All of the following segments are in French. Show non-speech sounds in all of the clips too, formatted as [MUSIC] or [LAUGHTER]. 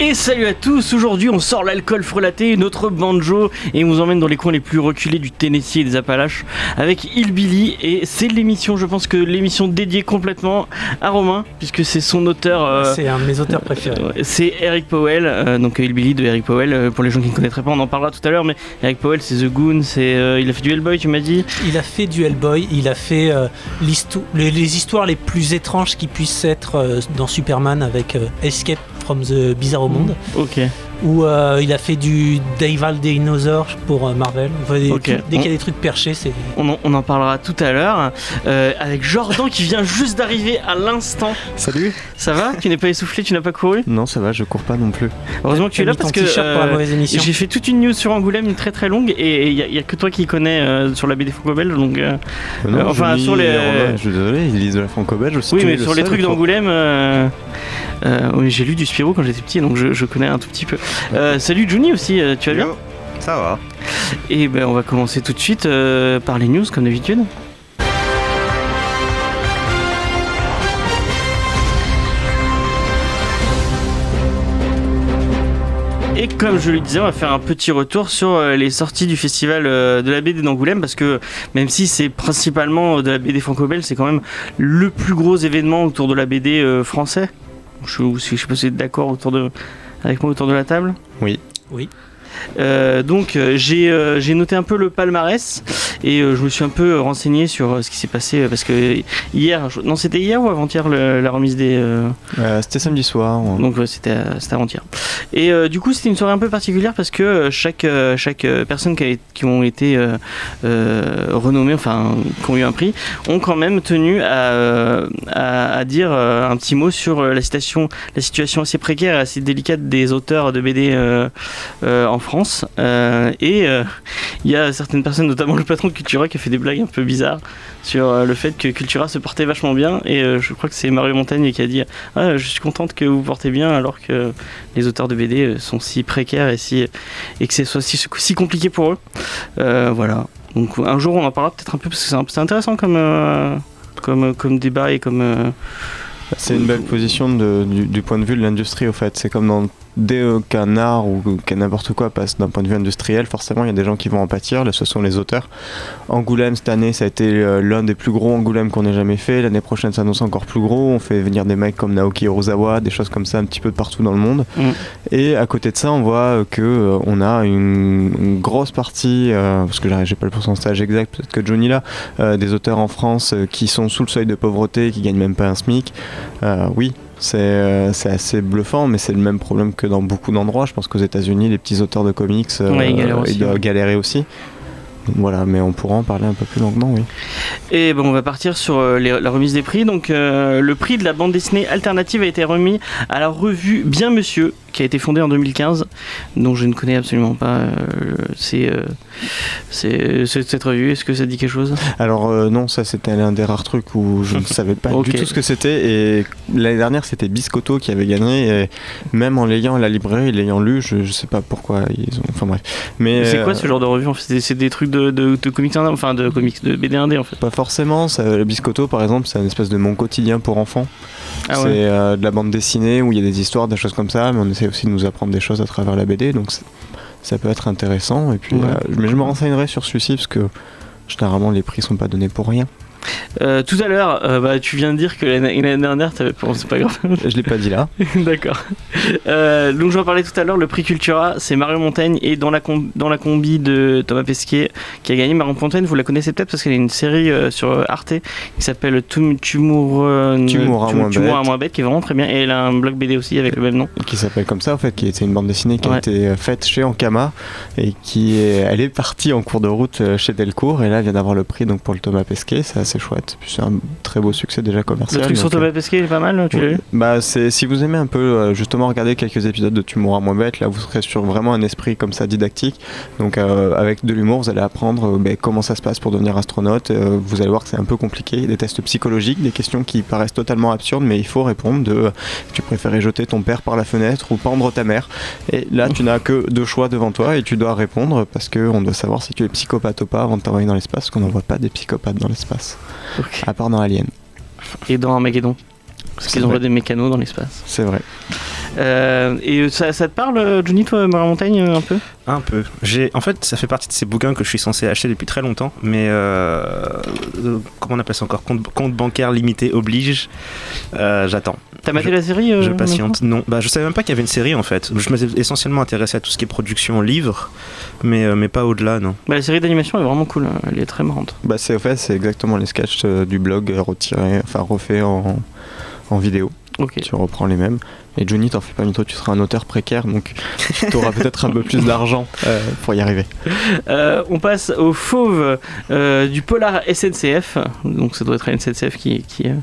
Et salut à tous, aujourd'hui on sort l'alcool frelaté, notre banjo et on vous emmène dans les coins les plus reculés du Tennessee et des Appalaches avec Hillbilly et c'est l'émission, je pense que l'émission dédiée complètement à Romain puisque c'est son auteur. euh, C'est un de mes auteurs préférés. euh, c'est Eric Powell, euh, donc Hillbilly de Eric Powell. pour les gens qui ne connaîtraient pas, on en parlera tout à l'heure. Mais Eric Powell, c'est The Goon, c'est il a fait du Hellboy, tu m'as dit. Il a fait du Hellboy, il a fait les, les histoires les plus étranges qui puissent être dans Superman avec Escape from the Bizarre Monde, Ok. Ou euh, il a fait du Dave Dinosaur pour euh, Marvel. Enfin, des- Ok. tout- dès qu'il y a des trucs perchés, c'est On en, on en parlera tout à l'heure euh, avec Jordan qui vient juste d'arriver à l'instant. Salut Ça va? Tu n'es pas essoufflé? Tu n'as pas couru? Non, ça va, je cours pas non plus. Heureusement que tu es là parce que euh, j'ai fait toute une news sur Angoulême très très longue et il n'y a, que toi qui connais euh, sur la BD franco-belge donc. euh, Euh, Euh, enfin, sur les- je suis désolé, ils lisent de la franco-belge aussi. Oui, mais sur les seul, trucs d'Angoulême, euh, euh, oui, j'ai lu du Spirou quand j'étais petit, donc je, je connais un tout petit peu. Euh, salut Juni aussi, euh, tu vas bien Yo, ça va. Et ben on va commencer tout de suite euh, par les news comme d'habitude. Et comme je le disais, on va faire un petit retour sur les sorties du festival de la BD d'Angoulême parce que même si c'est principalement de la BD franco-belge, c'est quand même le plus gros événement autour de la BD français. Je, je sais pas si vous êtes d'accord autour de avec moi autour de la table? Oui. Oui. Euh, donc euh, j'ai euh, j'ai noté un peu le palmarès et euh, je me suis un peu renseigné sur ce qui s'est passé parce que hier, je- non c'était hier ou avant-hier la remise des C'était samedi soir. on- donc ouais, c'était avant-hier. Et du coup, c'était une soirée un peu particulière parce que chaque chaque personne qui, a- qui ont été renommées, enfin qui ont eu un prix, ont quand même tenu à, à, à dire un petit mot sur la situation la situation assez précaire et assez délicate des auteurs de BD en France. Euh, et euh, il y a certaines personnes, notamment le patron de Cultura, qui a fait des blagues un peu bizarres sur euh, le fait que Cultura se portait vachement bien. Et euh, je crois que c'est Mario Montagne qui a dit ah, Je suis contente que vous vous portez bien alors que les auteurs de BD euh, sont si précaires et, si, et que c'est soit si, si compliqué pour eux. Euh, voilà. Donc un jour on en parlera peut-être un peu parce que c'est intéressant comme, euh, comme, comme débat et comme. euh, C'est une belle position de- du, du point de vue de l'industrie, au fait. C'est comme dans dès euh, qu'un art ou que n'importe quoi passe d'un point de vue industriel, forcément, il y a des gens qui vont en pâtir. Là, ce sont les auteurs. Angoulême, cette année, ça a été euh, l'un des plus gros Angoulême qu'on ait jamais fait. L'année prochaine, ça s'annonce encore plus gros. On fait venir des mecs comme Naoki Orozawa, des choses comme ça un petit peu partout dans le monde. Mm. Et à côté de ça, on voit euh, que euh, on a une, une grosse partie, euh, parce que j'ai pas le pourcentage exact, peut-être que Johnny là, des auteurs en France qui sont sous le seuil de pauvreté, qui gagnent même pas un SMIC. Oui, c'est euh, c'est assez bluffant, mais c'est le même problème que dans beaucoup d'endroits. Je pense qu'aux États-Unis, les petits auteurs de comics, euh, Ouais, ils galèrent aussi, doivent ouais. galérer aussi. Voilà, mais on pourra en parler un peu plus longuement, oui. Et bon, on va partir sur euh, les- la remise des prix. Donc, euh, le prix de la bande dessinée alternative a été remis à la revue Bien Monsieur, qui a été fondée en 2015, dont je ne connais absolument pas. euh, c'est euh, c'est- cette revue. Est-ce que ça dit quelque chose? Alors euh, non, ça c'était l'un des rares trucs où je ne [LAUGHS] savais pas du tout ce que c'était. Et l'année dernière, c'était Biscotto qui avait gagné. Et même en l'ayant à la librairie, l'ayant lu, je, je sais pas pourquoi ils ont. Enfin bref. Mais C'est quoi ce genre de revue en fait? C'est- des trucs de, de, de comics enfin de comics de BD indé en fait? Pas forcément. Ça, Biscotto, par exemple, c'est une espèce de mon quotidien pour enfants. Ah c'est ouais. de la bande dessinée où il y a des histoires, des choses comme ça, mais on essaie aussi de nous apprendre des choses à travers la BD, donc ça peut être intéressant. Et puis, Ouais. euh, mais je me renseignerai sur celui-ci parce que généralement les prix sont pas donnés pour rien. Euh, tout à l'heure, euh, bah, tu viens de dire que l'année dernière, t'avais. C'est pas grave. [LAUGHS] Je l'ai pas dit là. [LAUGHS] D'accord. Euh, donc j'en parlais tout à l'heure, le prix Cultura, c'est Mario Montaigne et dans la, com- dans la combi de Thomas Pesquet qui a gagné. Mario Montaigne, vous la connaissez peut-être parce qu'elle a une série euh, sur Arte qui s'appelle Tum- Tumour, Tu mourras Tum- moins Tu mourras bête. moins bête, qui est vraiment très bien. Et elle a un blog BD aussi avec le même nom. qui s'appelle comme ça en fait, qui était une bande dessinée qui Ouais. a été faite chez Ankama et qui est, elle est partie en cours de route chez Delcourt et là elle vient d'avoir le prix donc pour le Thomas Pesquet, assez chouette. Puis C'est un très beau succès déjà commercial. Le truc sur Thomas Pesquet il est pas mal, tu l'as vu Bah, c'est si vous aimez un peu euh, justement regarder quelques épisodes de Tu mourras moins bête, là vous serez sur vraiment un esprit comme ça didactique. Donc euh, avec de l'humour, vous allez apprendre euh, ben, comment ça se passe pour devenir astronaute. Euh, vous allez voir que c'est un peu compliqué, des tests psychologiques, des questions qui paraissent totalement absurdes, mais il faut répondre de euh, tu préférais jeter ton père par la fenêtre ou pendre ta mère. Et là, tu n'as que deux choix devant toi et tu dois répondre parce que on doit savoir si tu es psychopathe ou pas avant de t'envoyer dans l'espace. Qu'on n'envoie pas des psychopathes dans l'espace, Ok. à part dans Alien. Et dans Armageddon Parce qu'ils envoient des mécanos dans l'espace. C'est vrai. Euh, et ça, ça te parle, euh, Johnny, toi, Marin Montagne, euh, un peu? Un peu. J'ai, en fait, ça fait partie de ces bouquins que je suis censé acheter depuis très longtemps, mais euh, comment on appelle ça encore? Compte, compte bancaire limité oblige. Euh, j'attends. T'as maté Je- la série euh, je patiente. Non, bah je savais même pas qu'il y avait une série en fait. Je m'étais essentiellement intéressé à tout ce qui est production livre, mais euh, mais pas au-delà, non. Bah, La série d'animation est vraiment cool, hein. elle est très marrante. Bah c'est au fait c'est exactement les sketchs euh, du blog retirés, enfin refaits en, en vidéo. Ok. Tu reprends les mêmes. Et Johnny, t'en fais pas une toi, tu seras un auteur précaire, donc [LAUGHS] tu auras peut-être un peu plus d'argent euh, pour y arriver. Euh, on passe au fauve euh, du Polar SNCF. Donc ça doit être la SNCF qui, qui, euh,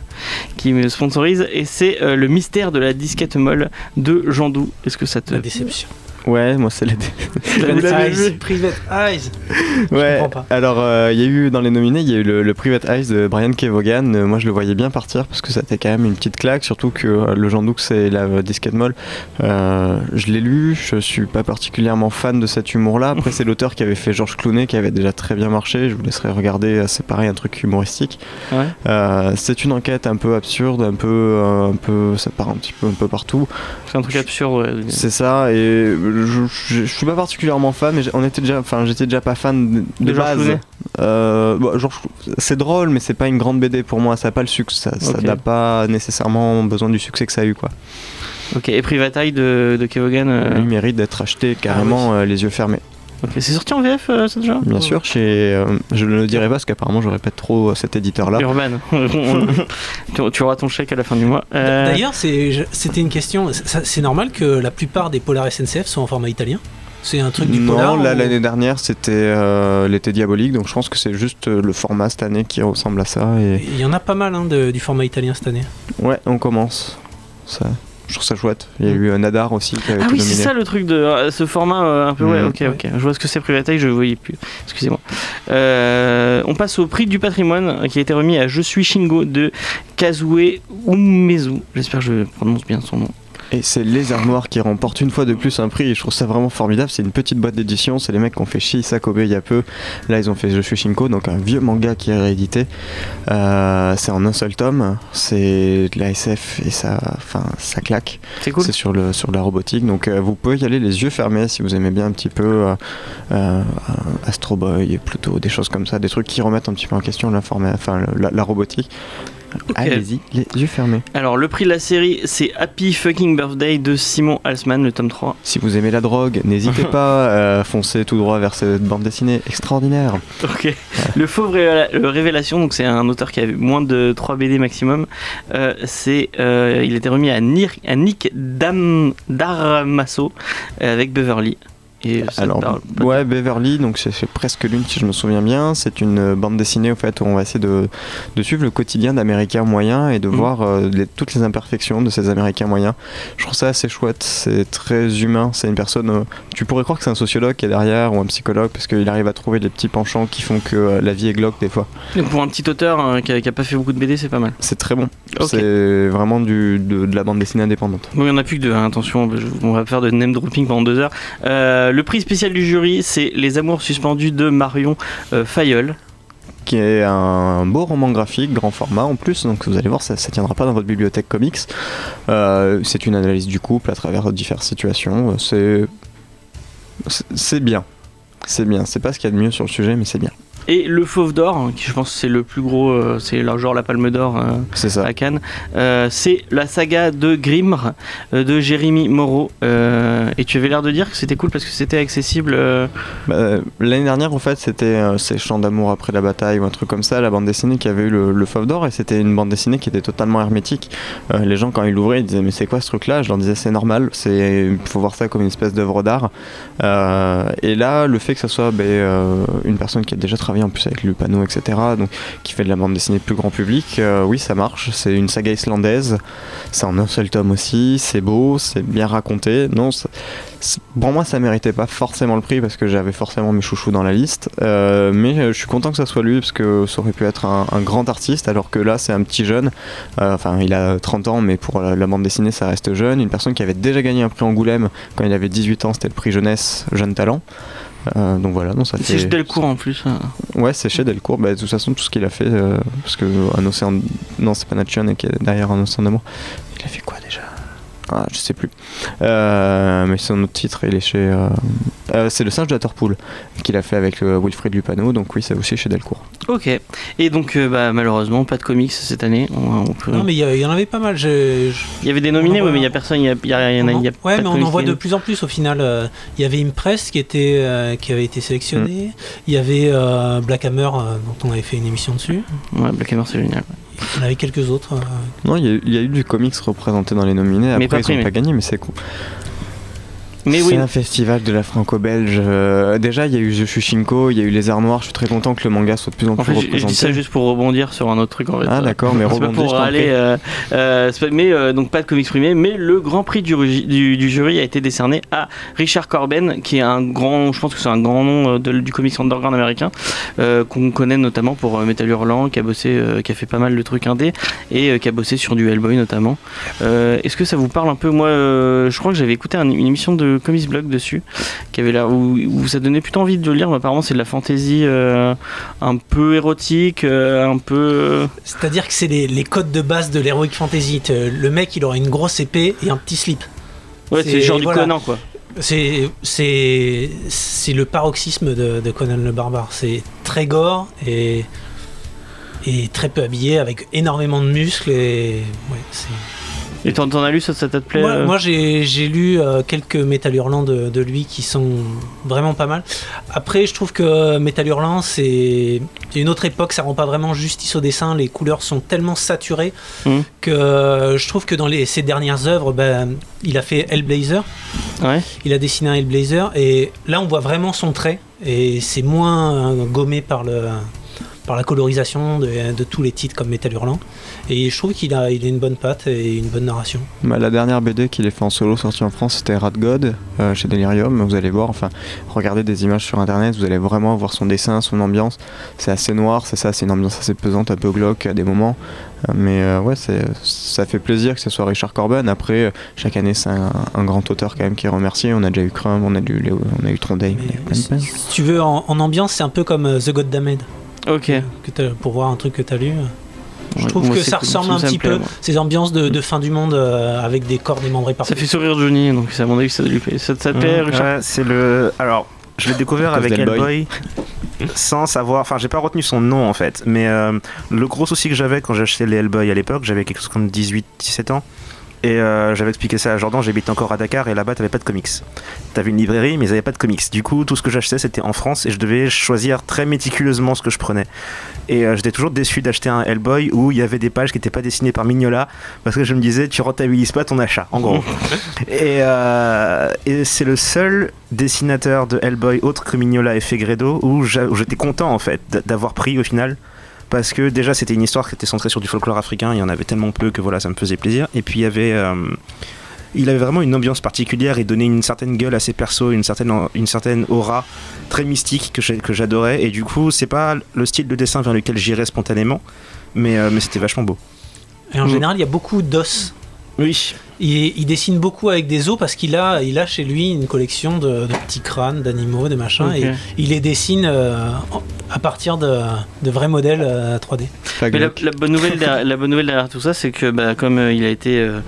qui me sponsorise. Et c'est euh, le mystère de la disquette molle de Jean Doux. Est-ce que ça te... La déception. Ouais, moi c'est les. Vous l'avez Eyes. vu Private Eyes. Ouais. pas. Alors euh, il y a eu dans les nominés, il y a eu le, le Private Eyes de Brian Kevogan. Euh, moi je le voyais bien partir parce que c'était quand même une petite claque, surtout que euh, le Jean Doux c'est la euh, disquette molle. Euh, je l'ai lu, je suis pas particulièrement fan de cet humour-là. Après c'est l'auteur qui avait fait Georges Clooney qui avait déjà très bien marché. Je vous laisserai regarder, c'est pareil un truc humoristique. Ouais. Euh, c'est une enquête un peu absurde, un peu, euh, un peu, ça part un petit peu un peu partout. C'est un truc absurde. ouais. C'est ça, et je, je, je suis pas particulièrement fan, mais on était déjà, enfin, j'étais déjà pas fan de, base. Euh, bon, Georges- c'est drôle, mais c'est pas une grande BD pour moi. Ça a pas le succès, ça, n'a pas nécessairement besoin du succès que ça a eu, quoi. Ok, et Private Eye de, de Kevogan. euh, Il mérite d'être acheté carrément euh, les yeux fermés. Ok. C'est sorti en VF euh, ça déjà Bien sûr, chez, euh, je ne le dirai pas parce qu'apparemment je répète trop euh, cet éditeur-là. Urban. [LAUGHS] [LAUGHS] tu, tu auras ton chèque à la fin du mois. Euh, D'ailleurs, c'était une question. C'est normal que la plupart des polars SNCF sont en format italien? C'est un truc du Non, polar là, ou- l'année dernière c'était euh, l'été diabolique, donc je pense que c'est juste le format cette année qui ressemble à ça. Et Il y en a pas mal hein, de- du format italien cette année. ouais, on commence. Ça, je trouve ça chouette. Il y a eu un Nadar aussi qui avait Ah oui, c'est ça le truc de euh, ce format euh, un peu. Ouais, Mhm. ok, ok. Je vois ce que c'est Private Eye, je ne voyais plus. Excusez-moi. Euh, on passe au prix du patrimoine euh, qui a été remis à Je suis Shingo de Kazue Umezu. J'espère que je prononce bien son nom. Et c'est Les Armoires qui remportent une fois de plus un prix et je trouve ça vraiment formidable. C'est une petite boîte d'édition, c'est les mecs qui ont fait Shiisa Kobe il y a peu. Là ils ont fait Je suis Shinko, donc un vieux manga qui est réédité. Euh, c'est en un seul tome, c'est de la SF et ça, enfin, ça claque. C'est cool. C'est sur, le, sur la robotique, donc euh, vous pouvez y aller les yeux fermés si vous aimez bien un petit peu euh, euh, Astro Boy, Pluto, des choses comme ça, des trucs qui remettent un petit peu en question la, enfin, la, la robotique. Allez-y, les yeux fermés. Alors, le prix de la série, c'est Happy Fucking Birthday de Simon Halsman, le tome 3. Si vous aimez la drogue, n'hésitez [LAUGHS] pas à foncer tout droit vers cette bande dessinée extraordinaire. Ok. Le Fauve Révélation, donc c'est un auteur qui a moins de 3 BD maximum. Euh, c'est, euh, il était remis à, Nir- à Nick Dam, Darmasso euh, avec Beverly. Et Alors, parle ouais, Beverly, donc c'est presque l'une si je me souviens bien. C'est une euh, bande dessinée au fait où on va essayer de, de suivre le quotidien d'Américains moyens et de Mhm. voir euh, les- toutes les imperfections de ces Américains moyens. Je trouve ça assez chouette. C'est très humain. C'est une personne. euh, tu pourrais croire que c'est un sociologue qui est derrière ou un psychologue parce qu'il arrive à trouver les petits penchants qui font que euh, la vie est glauque des fois. Et Pour un petit auteur hein, qui, a, qui a pas fait beaucoup de BD, c'est pas mal. C'est très bon. C'est vraiment du, de, de la bande dessinée indépendante. Bon, il n'y en a plus que deux, hein, attention, on va faire de name dropping pendant deux heures. Euh, le prix spécial du jury, c'est Les Amours suspendus de Marion euh, Fayeul. qui est un beau roman graphique, grand format en plus, donc vous allez voir, ça ne tiendra pas dans votre bibliothèque comics. Euh, c'est une analyse du couple à travers diverses situations. C'est- c'est bien. C'est bien. C'est pas ce qu'il y a de mieux sur le sujet, mais c'est bien. Et Le Fauve d'Or, hein, qui je pense c'est le plus gros, euh, c'est genre la Palme d'Or euh, à Cannes. Euh, c'est la saga de Grimr euh, de Jérémy Moreau. Et tu avais l'air de dire que c'était cool parce que c'était accessible. Bah, L'année dernière, en fait, c'était ces chants d'amour après la bataille ou un truc comme ça, la bande dessinée qui avait eu le, le Fauve d'Or, et c'était une bande dessinée qui était totalement hermétique. Les gens, quand ils l'ouvraient, ils disaient Mais c'est quoi ce truc-là? Je leur disais C'est normal, il faut voir ça comme une espèce d'œuvre d'art. Et là, le fait que ça soit ben, une personne qui a déjà travaillé en plus avec Lupano, etc. Donc, qui fait de la bande dessinée plus grand public. Euh, oui, ça marche. C'est une saga islandaise. C'est en un seul tome aussi. C'est beau, c'est bien raconté. Non, pour moi, ça méritait pas forcément le prix parce que j'avais forcément mes chouchous dans la liste. Euh, mais euh, je suis content que ça soit lui parce que ça aurait pu être un, grand artiste alors que là, c'est un petit jeune. Enfin, il a 30 ans, mais pour la bande dessinée, ça reste jeune. Une personne qui avait déjà gagné un prix Angoulême quand il avait 18 ans, c'était le prix jeunesse jeune talent. Euh, donc voilà, non, ça C'est fait. Delcourt en plus. hein. Ouais, c'est chez Delcourt. Bah, de toute façon, tout ce qu'il a fait, euh, parce que un océan, non, c'est pas Natchion qui est derrière un océan d'amour. Il a fait quoi déjà? Ah, je sais plus. Euh, mais son autre titre, il est chez. euh, euh, c'est le singe de Waterpool qu'il a fait avec euh, Wilfried Lupano, donc oui, c'est aussi chez Delcourt. Ok. Et donc, euh, bah, malheureusement, pas de comics cette année. On, on peut- Non, mais il y, en avait pas mal. je- je- Il y avait des nominés, ouais, mais il n'y a personne. Il y a, y a- y en a- il y a ouais, mais on en voit de plus en plus au final. euh, Il y avait Impress qui, était, euh, qui avait été Mm. sélectionné. Il y avait euh, Black Hammer euh, dont on avait fait une émission dessus. Ouais, Black Hammer, c'est génial. Il y en avait quelques autres. euh, Non, il y, a eu- il y a eu du comics représenté dans les nominés. Mais Après, pas ils pris, ont mais- pas gagné, mais c'est cool. Mais c'est un festival de la franco-belge. euh, déjà, il y a eu Shushinko, il y a eu Les Arts Noirs. Je suis très content que le manga soit de plus en en plus fait, je- je dis ça représenté. juste pour rebondir sur un autre truc en fait. Ah, d'accord, mais C'est pas pour aller, euh, euh, pas- mais euh, donc pas de comics primés, mais le grand prix du, rugi- du, du jury a été décerné à Richard Corben, qui est un grand, je pense que c'est un grand nom de- du comics underground américain, qu'on connaît notamment pour Metal Hurlant, qui a bossé, qui a fait pas mal de trucs indés et qui a bossé sur du Hellboy notamment. Est-ce que ça vous parle un peu? Moi, je crois que j'avais écouté un- une émission de Comics Blog dessus, qui avait l'air où, où ça donnait plutôt envie de le lire. Mais apparemment, c'est de la fantasy euh, un peu érotique, euh, un peu. C'est-à-dire que c'est les, les codes de base de l'heroic fantasy. Le mec, il aura une grosse épée et un petit slip. Ouais, C'est- genre voilà. du Conan quoi. C'est c'est c'est le paroxysme de, de Conan le barbare. C'est très gore et et très peu habillé avec énormément de muscles et ouais, c'est- Et t'en as lu ça, ça te plaît Moi, euh moi, j'ai lu euh, quelques Metal Hurlant de, de lui qui sont vraiment pas mal. Après, je trouve que Metal Hurlant, c'est une autre époque, ça rend pas vraiment justice au dessin. Les couleurs sont tellement saturées Mhm. que euh, je trouve que dans les, ses dernières œuvres, ben, il a fait Hellblazer, Ouais. il a dessiné un Hellblazer, et là, on voit vraiment son trait, et c'est moins euh, gommé par le par la colorisation de, de tous les titres comme Metal Hurlant. Et je trouve qu'il a, il a une bonne patte et une bonne narration. Bah, la dernière BD qu'il ait fait en solo sortie en France, c'était Rat God euh, chez Delirium. Vous allez voir, enfin, regardez des images sur internet, vous allez vraiment voir son dessin, son ambiance. C'est assez noir, c'est ça, c'est une ambiance assez pesante, un peu glauque à des moments. Euh, Mais euh, ouais, ça fait plaisir que ce soit Richard Corben. Après, euh, chaque année, c'est un, un grand auteur quand même qui est remercié. On a déjà eu Crumb, on a eu, on a eu Trondheim, a si, tu veux, en, en ambiance, c'est un peu comme The God Damned. Ok. Que t'as- pour voir un truc que tu as lu. Je trouve moi, que ça cool. ressemble Ça, un petit plaît, peu moi. ces ambiances de, de fin du monde euh, avec des corps démembrés partout. Ça fait sourire Johnny, donc c'est à mon avis que ça doit lui plaît. Ça, ça te plaît, Mmh, ouais, c'est le. Alors, je l'ai découvert avec. Hellboy sans savoir. Enfin, j'ai pas retenu son nom en fait. Mais euh, le gros souci que j'avais quand j'ai acheté les Hellboy à l'époque, j'avais quelque chose comme 18-17 ans. Et euh, j'avais expliqué ça à Jordan, j'habite encore à Dakar et là-bas t'avais pas de comics. T'avais une librairie mais ils avaient pas de comics. Du coup tout ce que j'achetais c'était en France et je devais choisir très méticuleusement ce que je prenais. Et euh, j'étais toujours déçu d'acheter un Hellboy où il y avait des pages qui n'étaient pas dessinées par Mignola parce que je me disais tu rentabilises pas ton achat en gros. [LAUGHS] et euh, et c'est le seul dessinateur de Hellboy autre que Mignola et Fegredo où j'étais content en fait d'avoir pris au final parce que déjà c'était une histoire qui était centrée sur du folklore africain, il y en avait tellement peu que voilà, ça me faisait plaisir. Et puis il y avait, euh, il avait vraiment une ambiance particulière et donnait une certaine gueule à ses persos, une certaine, une certaine aura très mystique que j'adorais. Et du coup, c'est pas le style de dessin vers lequel j'irais spontanément, mais, euh, mais c'était vachement beau. Et en général, il y a beaucoup d'os. Oui. Il, il dessine beaucoup avec des os parce qu'il a, il a chez lui une collection de, de petits crânes, d'animaux, de machins, et il les dessine euh, à partir de, de vrais modèles euh, 3D. Mais la, la bonne nouvelle derrière, la bonne nouvelle derrière tout ça, c'est que bah, comme euh, il a été, euh,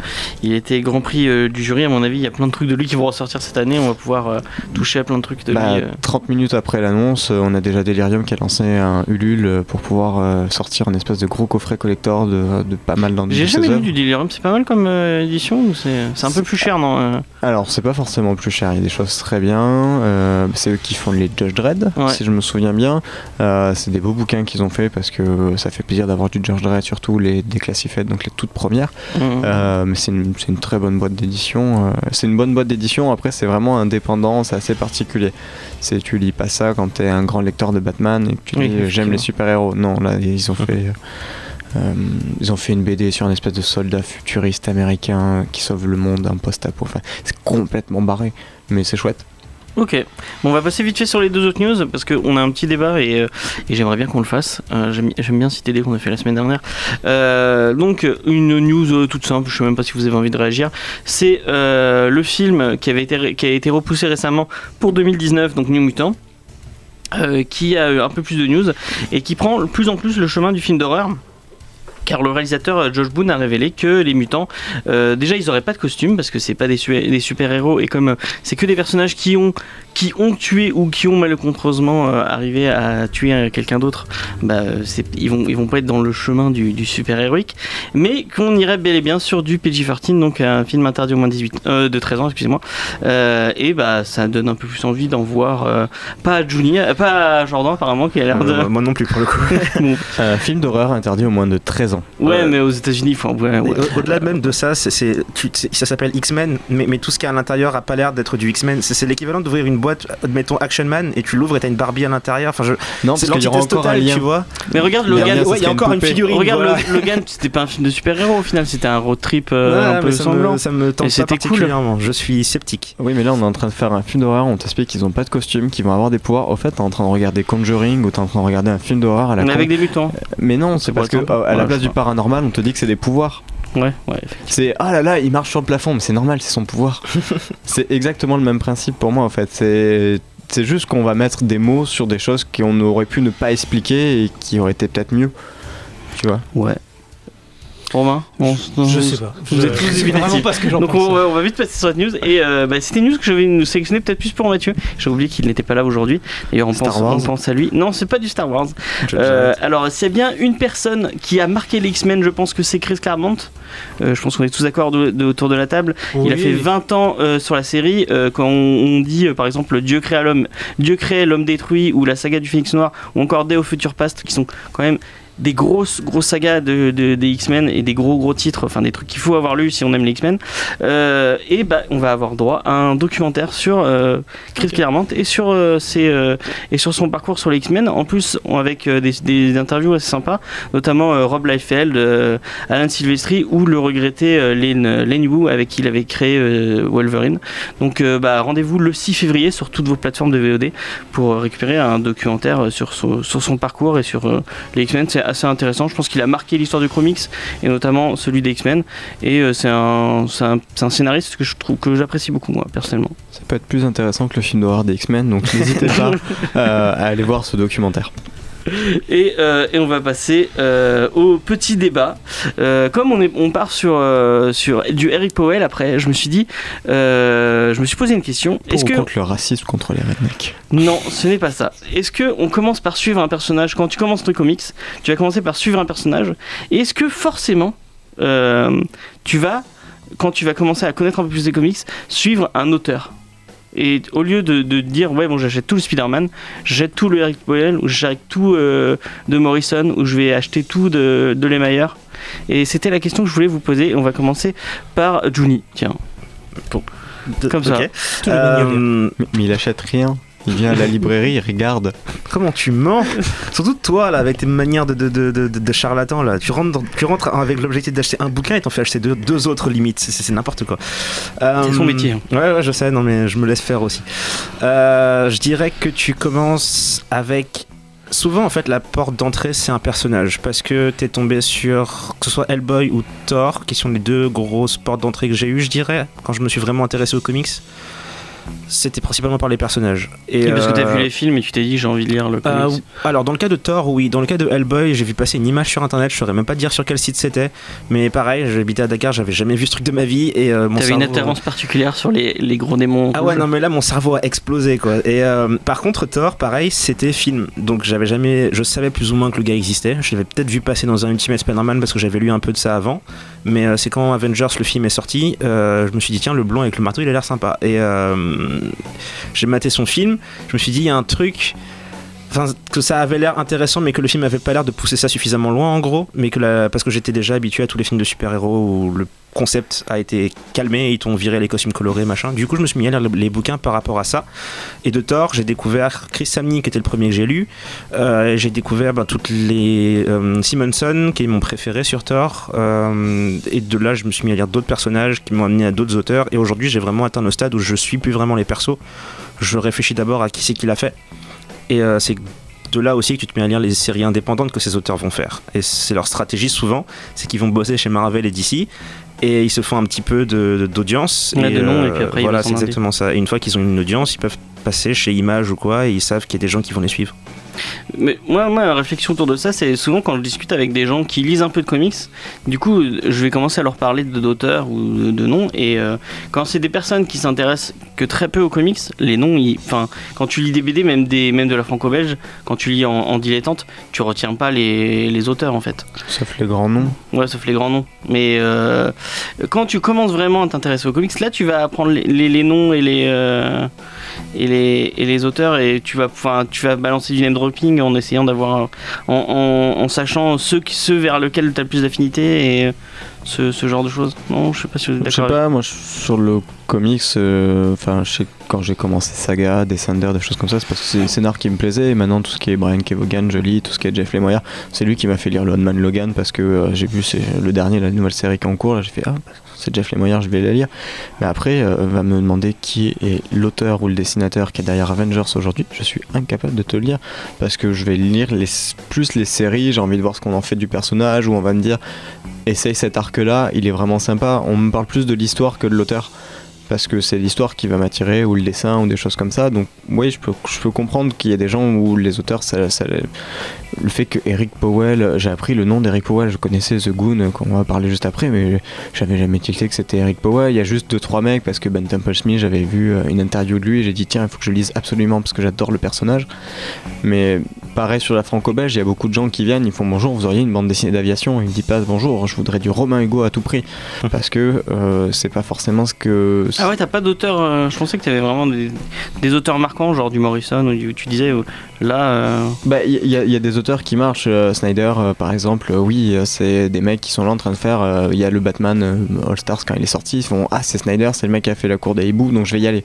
il a été Grand Prix euh, du jury, à mon avis, il y a plein de trucs de lui qui vont ressortir cette année. On va pouvoir euh, toucher à plein de trucs de Bah, lui. euh. 30 minutes après l'annonce, euh, on a déjà Delirium qui a lancé un Ulule euh, pour pouvoir euh, sortir un espèce de gros coffret collector de, de pas mal dans J'ai jamais lu du Delirium, c'est pas mal comme euh, édition ou c'est c'est un peu plus cher, non euh? Alors, c'est pas forcément plus cher, il y a des choses très bien. euh, c'est eux qui font les Judge Dredd, Ouais. si je me souviens bien. Euh, c'est des beaux bouquins qu'ils ont fait parce que ça fait plaisir d'avoir du George Dredd, surtout les déclassifiés, donc les toutes premières. Mhm. Euh, mais c'est une, très bonne boîte d'édition. euh, c'est une bonne boîte d'édition. Après, c'est vraiment indépendant, c'est assez particulier. C'est tu lis pas ça quand t'es un grand lecteur de Batman et que tu Oui, dis j'aime les super héros. Non, là ils ont fait. euh, ils ont fait une BD sur une espèce de soldat futuriste américain qui sauve le monde d'un post-apo. Enfin, c'est complètement barré, mais c'est chouette. Ok, on va passer vite fait sur les deux autres news parce qu'on a un petit débat et, euh, j'aimerais bien qu'on le fasse. Euh, J'aime bien cette idée qu'on a fait la semaine dernière. Euh, donc, une news toute simple, je sais même pas si vous avez envie de réagir. C'est le film qui, a été repoussé récemment pour 2019, donc New Mutant. qui a un peu plus de news et qui prend de plus en plus le chemin du film d'horreur. Car le réalisateur euh, Josh Boone a révélé que les mutants, euh, déjà ils auraient pas de costume parce que c'est pas des, su- des super héros et comme euh, c'est que des personnages qui ont qui ont tué ou qui ont malencontreusement euh, arrivé à tuer quelqu'un d'autre, bah, ils vont ils vont pas être dans le chemin du, du super héroïque, mais qu'on irait bel et bien sur du PG-13, donc un film interdit au moins 18 euh, de 13 ans, excusez-moi, Euh, et bah ça donne un peu plus envie d'en voir euh, pas à Juni, pas à Jordan apparemment qui a l'air de Euh, moi non plus pour le coup. [LAUGHS] Bon, Un film d'horreur interdit au moins de 13 ans. ouais, Euh, mais aux États-Unis, enfin ouais, ouais. Au-delà même de ça, c'est, ça s'appelle X-Men, mais, mais tout ce qu'il y a à l'intérieur a pas l'air d'être du X-Men. C'est, l'équivalent d'ouvrir une boîte, admettons Action Man, et tu l'ouvres et t'as une Barbie à l'intérieur. Enfin, je, Non, c'est l'antithèse totale, tu vois. Mais regarde Logan, ouais, il y a encore une figurine. regarde voilà. Lo- Logan, c'était pas un film de super-héros au final, c'était un road trip euh, Ouais, un peu ça sanglant. me, ça me tente pas cool. particulièrement. Je suis sceptique. Oui, mais là, on est en train de faire un film d'horreur. On t'explique qu'ils ont pas de costume, qu'ils vont avoir des pouvoirs. Au fait, t'es en train de regarder Conjuring ou t'es en train de regarder un film d'horreur à la Mais con. avec des mutants. Mais non, c'est parce que à la place du paranormal, on te dit que c'est des pouvoirs. Ouais, ouais. C'est ah là là, il marche sur le plafond, mais c'est normal, c'est son pouvoir. [LAUGHS] c'est exactement le même principe pour moi en fait. C'est c'est juste qu'on va mettre des mots sur des choses qu'on aurait pu ne pas expliquer et qui auraient été peut-être mieux. Tu vois? Ouais. Romain Je sais pas. vous Je- êtes tous c'est vraiment pas ce que j'en Donc pense. on va, on va vite passer sur cette news et euh, bah, c'était une news que je vais nous sélectionner peut-être plus pour Mathieu. J'ai oublié qu'il n'était pas là aujourd'hui. D'ailleurs on pense, on pense à lui. Non c'est pas du Star Wars. Euh, alors s'il y a bien une personne qui a marqué les X-Men, je pense que c'est Chris Claremont. Euh, je pense qu'on est tous d'accord de- de- autour de la table. Il a fait oui. 20 ans euh, sur la série. Euh, quand on, on dit euh, par exemple Dieu créa l'homme, Dieu crée l'homme détruit ou la saga du Phénix Noir ou encore Day au Future Past qui sont quand même des grosses grosses sagas de, de- des X-Men et des gros gros titres, enfin des trucs qu'il faut avoir lu si on aime les X-Men. Euh, et bah on va avoir droit à un documentaire sur euh, Chris Claremont et sur euh, ses, et sur son parcours sur les X-Men. En plus avec des, des interviews assez sympas, notamment Rob Liefeld, Alan Silvestri ou le regretté Len, Len Wu avec qui il avait créé Wolverine. Donc bah, rendez-vous le 6 février sur toutes vos plateformes de VOD pour récupérer un documentaire sur son, sur son parcours et sur les X-Men. C'est assez intéressant. Je pense qu'il a marqué l'histoire du comics et notamment celui des X-Men. Et euh, c'est un, un scénariste que je trouve que j'apprécie beaucoup moi personnellement. Ça peut être plus intéressant que le film d'horreur des X-Men, donc n'hésitez pas [LAUGHS] euh, à aller voir ce documentaire. [LAUGHS] Et, euh, et on va passer euh, au petit débat. Euh, comme on, est, on part sur, sur du Eric Powell après, je me suis dit, je me suis posé une question. Est-ce que contre le racisme contre les rednecks non, ce n'est pas ça. Est-ce que on commence par suivre un personnage? Quand tu commences ton comics, tu vas commencer par suivre un personnage. Et est-ce que forcément tu vas quand tu vas commencer à connaître un peu plus des comics, suivre un auteur? Et au lieu de, de dire ouais bon j'achète tout le Spider-Man, j'achète tout le Eric Powell ou j'achète tout euh, de Morrison ou je vais acheter tout de, de Lemaier. Et c'était la question que je voulais vous poser. On va commencer par Juni. Tiens. Comme ça. Ok. Tous les mignolets. Euh, mais il achète rien. Il vient à la librairie, il regarde. Comment tu mens? Surtout toi là avec tes manières de, de, de, de, de charlatan là. Tu rentres, dans- tu rentres avec l'objectif d'acheter un bouquin et t'en fais acheter deux, deux autres limites. C'est- C'est c'est n'importe quoi. Euh, C'est son métier. hein. Ouais ouais je sais non mais je me laisse faire aussi. Euh, je dirais que tu commences avec souvent en fait la porte d'entrée c'est un personnage parce que t'es tombé sur que ce soit Hellboy ou Thor qui sont les deux grosses portes d'entrée que j'ai eues je dirais quand je me suis vraiment intéressé aux comics. C'était principalement par les personnages. Et, Et parce que t'as euh, vu les films et tu t'es dit j'ai envie de lire le euh, comics. alors dans le cas de Thor, oui. Dans le cas de Hellboy, j'ai vu passer une image sur internet. Je saurais même pas dire sur quel site c'était, mais pareil, j'habitais à Dakar, j'avais jamais vu ce truc de ma vie et euh, mon T'avais une attirance particulière sur les, les gros démons. Ah ouais non mais là mon cerveau a explosé quoi. Et euh, par contre Thor, pareil, c'était film. Donc j'avais jamais, je savais plus ou moins que le gars existait. Je l'avais peut-être vu passer dans un Ultimate Spider-Man parce que j'avais lu un peu de ça avant. Mais euh, c'est quand Avengers le film est sorti, euh, je me suis dit tiens le blanc avec le marteau il a l'air sympa. Et euh, j'ai maté son film. Je me suis dit il y a un truc enfin que ça avait l'air intéressant mais que le film avait pas l'air de pousser ça suffisamment loin en gros mais que la, parce que j'étais déjà habitué à tous les films de super-héros où le concept a été calmé ils t'ont viré les costumes colorés machin. Du coup je me suis mis à lire les bouquins par rapport à ça. Et de Thor j'ai découvert Chris Samney qui était le premier que j'ai lu. Euh, j'ai découvert ben, toutes les euh, Simonson qui est mon préféré sur Thor. Euh, et de là je me suis mis à lire d'autres personnages qui m'ont amené à d'autres auteurs. Et aujourd'hui j'ai vraiment atteint le stade où je suis plus vraiment les persos. Je réfléchis d'abord à qui c'est qui l'a fait. Et c'est de là aussi que tu te mets à lire les séries indépendantes que ces auteurs vont faire. Et c'est leur stratégie souvent, c'est qu'ils vont bosser chez Marvel et DC et ils se font un petit peu de- de- d'audience. Ouais, et, de nom, et puis après, ils voilà, vont c'est exactement ça. Et une fois qu'ils ont une audience, ils peuvent passer chez Image ou quoi et ils savent qu'il y a des gens qui vont les suivre. Mais moi, ma réflexion autour de ça, c'est souvent quand je discute avec des gens qui lisent un peu de comics, du coup, je vais commencer à leur parler d'auteurs ou de, noms. Et euh, quand c'est des personnes qui s'intéressent que très peu aux comics, les noms, ils- enfin, quand tu lis des BD, même, des, même de la franco-belge, quand tu lis en, en dilettante, tu retiens pas les, les auteurs en fait. Sauf les grands noms. Ouais, sauf les grands noms. Mais euh, quand tu commences vraiment à t'intéresser aux comics, là, tu vas apprendre les, les- les noms et les, euh, et les et les auteurs et tu vas, tu vas balancer du name dropping en essayant d'avoir, en, en, en sachant ceux qui, ceux vers lesquels tu as le plus d'affinité et euh, ce, ce genre de choses. Non, je sais pas si vous êtes Je sais d'accord. avec- pas, moi sur le comics, euh, enfin je sais que quand j'ai commencé Saga, Descender, des choses comme ça, c'est parce que c'est le scénar qui me plaisait et maintenant tout ce qui est Brian Kevogan, je lis, tout ce qui est Jeff Lemire, c'est lui qui m'a fait lire le Man Logan parce que euh, j'ai vu c'est le dernier, la nouvelle série qui est en cours, là j'ai fait ah bah, c'est Jeff Lemire, je vais la lire. Mais après euh, va me demander qui est l'auteur ou le dessinateur qui est derrière Avengers aujourd'hui, je suis incapable de te lire parce que je vais lire les, plus les séries, j'ai envie de voir ce qu'on en fait du personnage ou on va me dire essaye cet arc là, il est vraiment sympa. On me parle plus de l'histoire que de l'auteur parce que c'est l'histoire qui va m'attirer ou le dessin ou des choses comme ça. Donc oui, je peux, je peux comprendre qu'il y a des gens où les auteurs, ça, ça- le fait que Eric Powell, j'ai appris le nom d'Eric Powell, je connaissais The Goon qu'on va parler juste après, mais j'avais jamais tilté que c'était Eric Powell. Il y a juste deux trois mecs parce que Ben Temple Smith, j'avais vu euh, une interview de lui et j'ai dit tiens, il faut que je lise absolument parce que j'adore le personnage. Mais pareil sur la franco-belge, il y a beaucoup de gens qui viennent, ils font bonjour, vous auriez une bande dessinée d'aviation? Ils me disent pas bonjour, je voudrais du Romain Hugo à tout prix [LAUGHS] parce que euh, c'est pas forcément ce que Ah ouais, t'as pas d'auteur. euh, je pensais que t'avais vraiment des, des auteurs marquants, genre du Morrison ou du, tu disais euh, là. euh, Bah, il y, a- il y a des auteurs qui marchent. euh, Snyder, euh, par exemple, euh, oui, c'est des mecs qui sont là en train de faire. Il y a le Batman All Stars quand il est sorti. Ils font Ah, c'est Snyder, c'est le mec qui a fait la cour des hiboux, donc je vais y aller.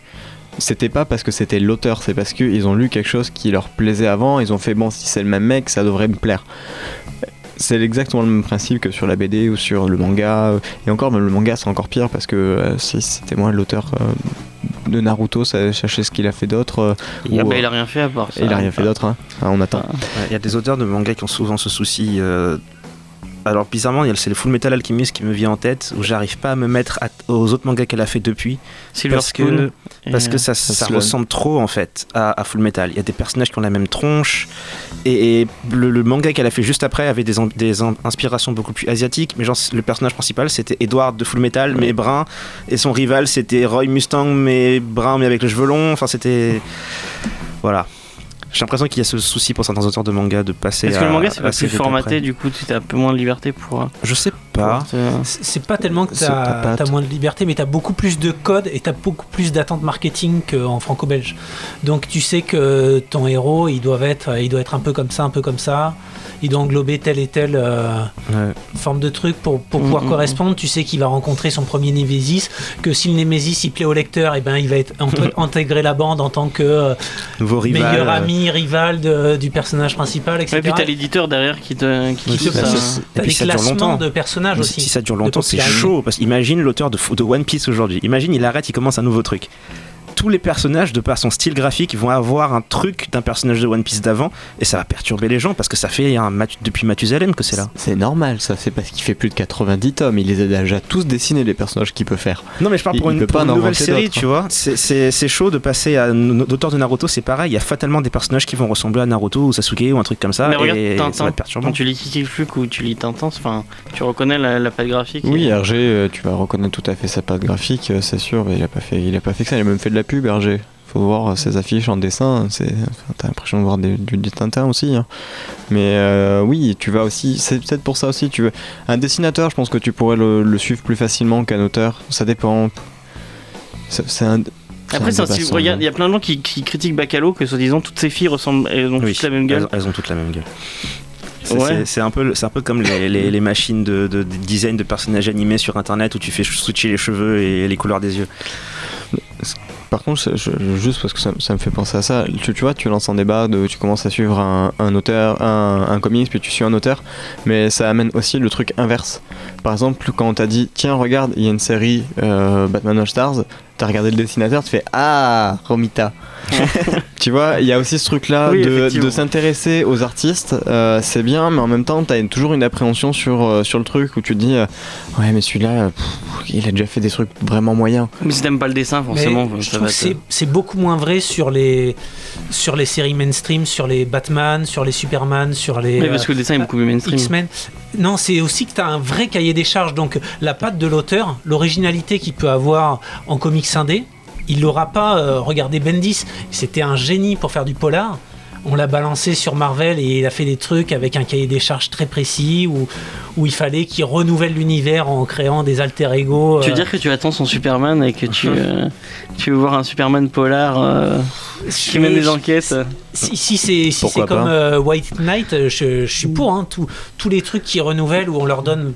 C'était pas parce que c'était l'auteur, c'est parce qu'ils ont lu quelque chose qui leur plaisait avant. Ils ont fait Bon, si c'est le même mec, ça devrait me plaire. C'est exactement le même principe que sur la BD ou sur le manga. Et encore, même le manga, c'est encore pire parce que si c'était moi l'auteur de Naruto, ça sachez ce qu'il a fait d'autre. euh, ah bah, euh, il a rien fait à part ça. il a rien fait d'autre, hein. Ah, on attend. Il y a des auteurs de manga qui ont souvent ce souci. Euh, Alors bizarrement, c'est le Full Metal Alchemist qui me vient en tête, où j'arrive pas à me mettre à- aux autres mangas qu'elle a fait depuis, Silver parce que parce que euh, ça, ça Sloan. ressemble trop en fait à, à Full Metal. Il y a des personnages qui ont la même tronche et, et le, le manga qu'elle a fait juste après avait des, inspirations beaucoup plus asiatiques. Mais genre le personnage principal c'était Edward de Full Metal mais brun et son rival c'était Roy Mustang mais brun mais avec les cheveux longs. Enfin c'était voilà. J'ai l'impression qu'il y a ce souci pour certains auteurs de manga de passer Est-ce que le manga c'est pas plus formaté, du coup tu as un peu moins de liberté pour. euh, Je sais pas. te- C'est pas tellement que patte. as moins de liberté, mais t'as beaucoup plus de codes et t'as beaucoup plus d'attentes marketing qu'en franco-belge. Donc tu sais que ton héros, il doit être, il doit être un peu comme ça, un peu comme ça. Il doit englober telle et telle euh, Ouais. forme de truc pour, pour Mm, pouvoir mm, correspondre. Tu sais qu'il va rencontrer son premier Némésis, que si le Némésis il plaît au lecteur, et ben il va être [LAUGHS] intégrer la bande en tant que euh, Nouveau rival. meilleur euh, ami, rival de- du personnage principal, etc. Ouais, puis t'as l'éditeur derrière qui te qui c'est ça. ça, c'est- T'as Et puis des ça dure classements longtemps. de personnages Aussi. Si ça dure longtemps, c'est chaud. Parce qu'imagine l'auteur de, de One Piece aujourd'hui. Imagine, il arrête, il commence un nouveau truc. Tous les personnages, de par son style graphique, vont avoir un truc d'un personnage de One Piece d'avant, et ça va perturber les gens parce que ça fait un depuis Mathusalem que c'est là. C'est normal, ça, c'est parce qu'il fait plus de 90 tomes. Il les a déjà tous dessinés, les personnages qu'il peut faire. Non, mais je parle pour il une, peut pour pas une en nouvelle série, tu vois. C'est- C'est chaud de passer à l'auteur de Naruto, c'est pareil. Il y a fatalement des personnages qui vont ressembler à Naruto ou Sasuke ou un truc comme ça, Mais regarde, et ça va être perturbant. Quand tu lis Kiki Fluke ou tu lis Tintin, enfin, tu reconnais la, la patte graphique. Oui, et- RG, euh, tu vas reconnaître tout à fait sa patte graphique, euh, c'est sûr, mais il a pas fait, il a pas fait que ça. Il a même fait de la pub, RG. Faut voir euh, ses affiches en dessin, c'est, enfin, t'as l'impression de voir des- du, du Tintin aussi. hein. Mais euh, oui, tu vas aussi, c'est peut-être pour ça aussi. Tu veux un dessinateur, je pense que tu pourrais le, le suivre plus facilement qu'un auteur. Ça dépend. C'est c'est un, Après, style- sans regarde, il y a plein de gens qui, qui critiquent Bacalo, que soi-disant toutes ces filles ressemblent, elles ont Oui, toutes la même gueule. Elles, elles ont toutes la même gueule. C'est Ouais. c'est- c'est un peu, c'est un peu comme les, les- les machines de, de- de design de personnages animés sur internet où tu fais switcher les cheveux et les couleurs des yeux. Par contre, juste parce que ça, me fait penser à ça, tu, vois, tu lances un débat, tu commences à suivre un, auteur, un, un puis tu suis un auteur, mais ça amène aussi le truc inverse. Par exemple, quand on t'a dit, tiens, regarde, il y a une série euh, Batman All Stars, t'as regardé le dessinateur, tu fais Ah, Romita. [LAUGHS] tu vois, il y a aussi ce truc-là Oui, de, de s'intéresser aux artistes, euh, c'est bien, mais en même temps, t'as toujours une appréhension sur, euh, sur le truc où tu te dis, euh, ouais, mais celui-là, il a déjà fait des trucs vraiment moyens. Mais si t'aimes pas le dessin, forcément, Mais je ça trouve va c'est- beaucoup moins vrai sur les, sur les séries mainstream, sur les Batman, sur les Superman, sur les Oui, parce que le dessin est beaucoup plus mainstream. X-Men. Non, c'est aussi que tu as un vrai cahier des charges. Donc la patte de l'auteur, l'originalité qu'il peut avoir en comics indé, il l'aura pas. euh, regardez Bendis, c'était un génie pour faire du polar. On l'a balancé sur Marvel et il a fait des trucs avec un cahier des charges très précis où, où il fallait qu'il renouvelle l'univers en créant des alter ego. Tu veux euh, dire que tu attends son Superman et que tu, euh, tu veux voir un Superman polar euh, qui mène des enquêtes Si, si c'est si comme euh, White Knight, euh, je, je suis pour hein, tous- tous les trucs qui renouvellent où on leur donne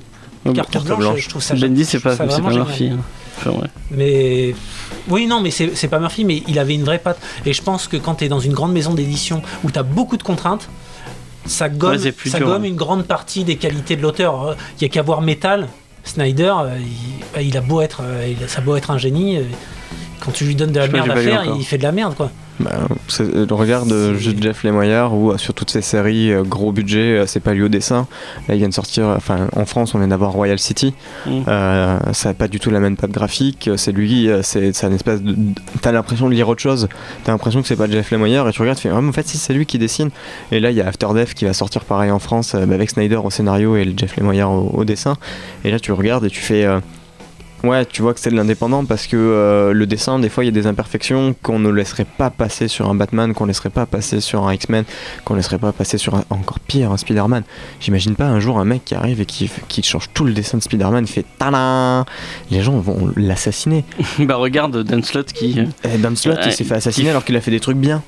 carte, carte blanche, blanche. Je trouve ça Bendy, c'est pas, pas hein. Enfin, ouais. Mais oui, non, mais c'est pas Murphy, mais il avait une vraie patte. Et je pense que quand tu es dans une grande maison d'édition où tu as beaucoup de contraintes, ça gomme, Ouais, ça dur, gomme hein. une grande partie des qualités de l'auteur. Il y a qu'à voir Metal, Snyder, euh, il, il a beau être, euh, il a, ça a beau être un génie. euh, Quand tu lui donnes de la Je merde à faire, il fait de la merde, quoi. Bah, euh, regarde euh, juste Jeff Lemire ou euh, sur toutes ces séries gros budget, c'est pas lui au dessin. Là, il vient de sortir, enfin en France, on vient d'avoir Royal City. Mm. Euh, ça n'a pas du tout la même patte graphique. C'est lui, c'est un espèce de. T'as l'impression de lire autre chose. T'as l'impression que c'est pas Jeff Lemire et tu regardes, tu fais, ah, en fait, si c'est lui qui dessine. Et là, il y a After Death qui va sortir pareil en France avec Snyder au scénario et Jeff Lemire au, au dessin. Et là, tu regardes et tu fais. euh, Ouais, tu vois que c'est de l'indépendant parce que euh, le dessin, des fois, il y a des imperfections qu'on ne laisserait pas passer sur un Batman, qu'on laisserait pas passer sur un X-Men, qu'on laisserait pas passer sur un, encore pire, un Spider-Man. J'imagine pas un jour un mec qui arrive et qui, qui change tout le dessin de Spider-Man, fait tada Les gens vont l'assassiner. [LAUGHS] bah regarde Dan Slott qui. euh, Et Dan Slott, il s'est fait assassiner alors qu'il a fait des trucs bien.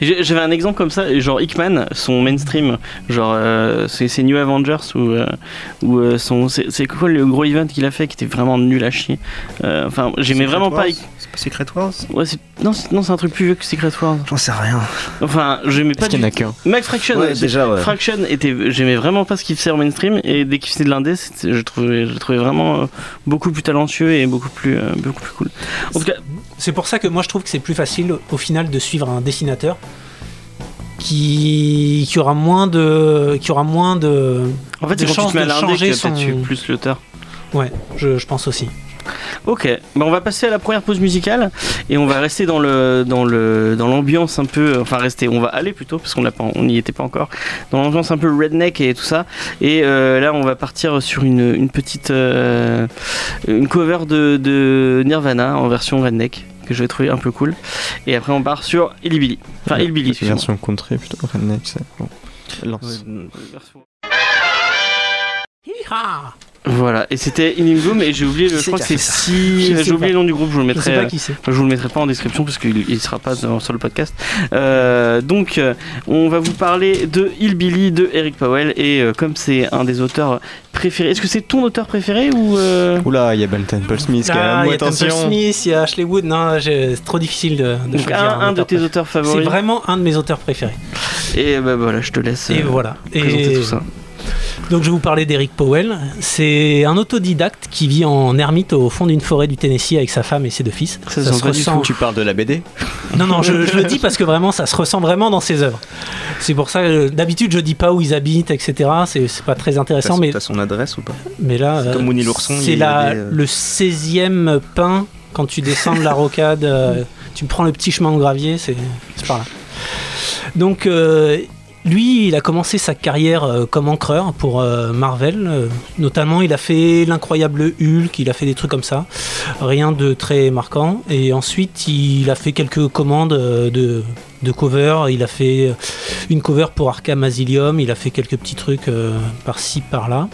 J'avais un exemple comme ça, genre Hickman, son mainstream, genre euh, c'est New Avengers ou euh, ou euh, son c'est quoi le gros event qu'il a fait qui était vraiment nul à chier. Euh, Enfin, j'aimais vraiment pas. Wars Hick- C'est pas Secret Wars? Ouais, non, c'est- non, c'est un truc plus vieux que Secret Wars. J'en sais rien. Enfin, j'aimais pas qu'il y en a du... qu'un? Max Fraction, Ouais, déjà, ouais. Fraction était, j'aimais vraiment pas ce qu'il faisait en mainstream et dès qu'il faisait de l'indé, je trouvais, je le trouvais vraiment euh, beaucoup plus talentueux et beaucoup plus, euh, beaucoup plus cool. En tout cas, C'est pour ça que moi je trouve que c'est plus facile au final de suivre un dessinateur qui, qui aura moins de qui aura moins de en fait, De c'est quand tu chance te mets à de changer son- plus l'auteur. ouais je, je pense aussi Ok, bah on va passer à la première pause musicale et on va rester dans le dans le dans l'ambiance un peu, enfin rester, on va aller plutôt parce qu'on l'a pas, on n'y était pas encore, dans l'ambiance un peu redneck et tout ça. Et euh, là, on va partir sur une, une petite euh, une cover de, de Nirvana en version redneck que je vais trouver un peu cool. Et après, on part sur Hillbilly, enfin Hillbilly. excuse-moi. version country plutôt. Redneck, c'est bon. Lance. Voilà, et c'était In Bloom et j'ai oublié, le, je crois que c'est c'est si, j'ai oublié le nom du groupe, je vous le je sais mettrai. pas qui c'est Je vous le mettrai pas en description parce qu'il ne sera pas dans- sur le podcast. Euh, donc, euh, on va vous parler de Hillbilly de Eric Powell. Et euh, comme c'est un des auteurs préférés, est-ce que c'est ton auteur préféré ou. euh, Oula, il y a Ben Temple Smith quand Ah, même. il y a Temple attention. Smith, il y a Ashley Wood. Non, c'est trop difficile de, de donc choisir un, un de auteur tes préféré. auteurs C'est favoris. vraiment un de mes auteurs préférés. Et bah, voilà, je te laisse Et euh, voilà. présenter Et tout ça. Donc je vais vous parler d'Eric Powell. C'est un autodidacte qui vit en ermite au fond d'une forêt du Tennessee avec sa femme et ses deux fils. Ça se pas du ressent- Tu parles de la BD Non, non, je, je le dis parce que vraiment, ça se ressent vraiment dans ses œuvres. C'est pour ça, euh, d'habitude, je dis pas où ils habitent, etc. C'est pas très intéressant, mais, t'as son adresse ou pas mais là, c'est euh, comme Winnie l'ourson, c'est euh, le 16e pain quand tu descends de la rocade. euh, tu prends le petit chemin de gravier, c'est par là. Donc, euh, lui, il a commencé sa carrière euh, comme encreur pour euh, Marvel. euh, notamment, il a fait l'incroyable Hulk, il a fait des trucs comme ça. Rien de très marquant. Et ensuite, il a fait quelques commandes de, cover. Il a fait une cover pour Arkham Asylum. Il a fait quelques petits trucs par-ci, par-là.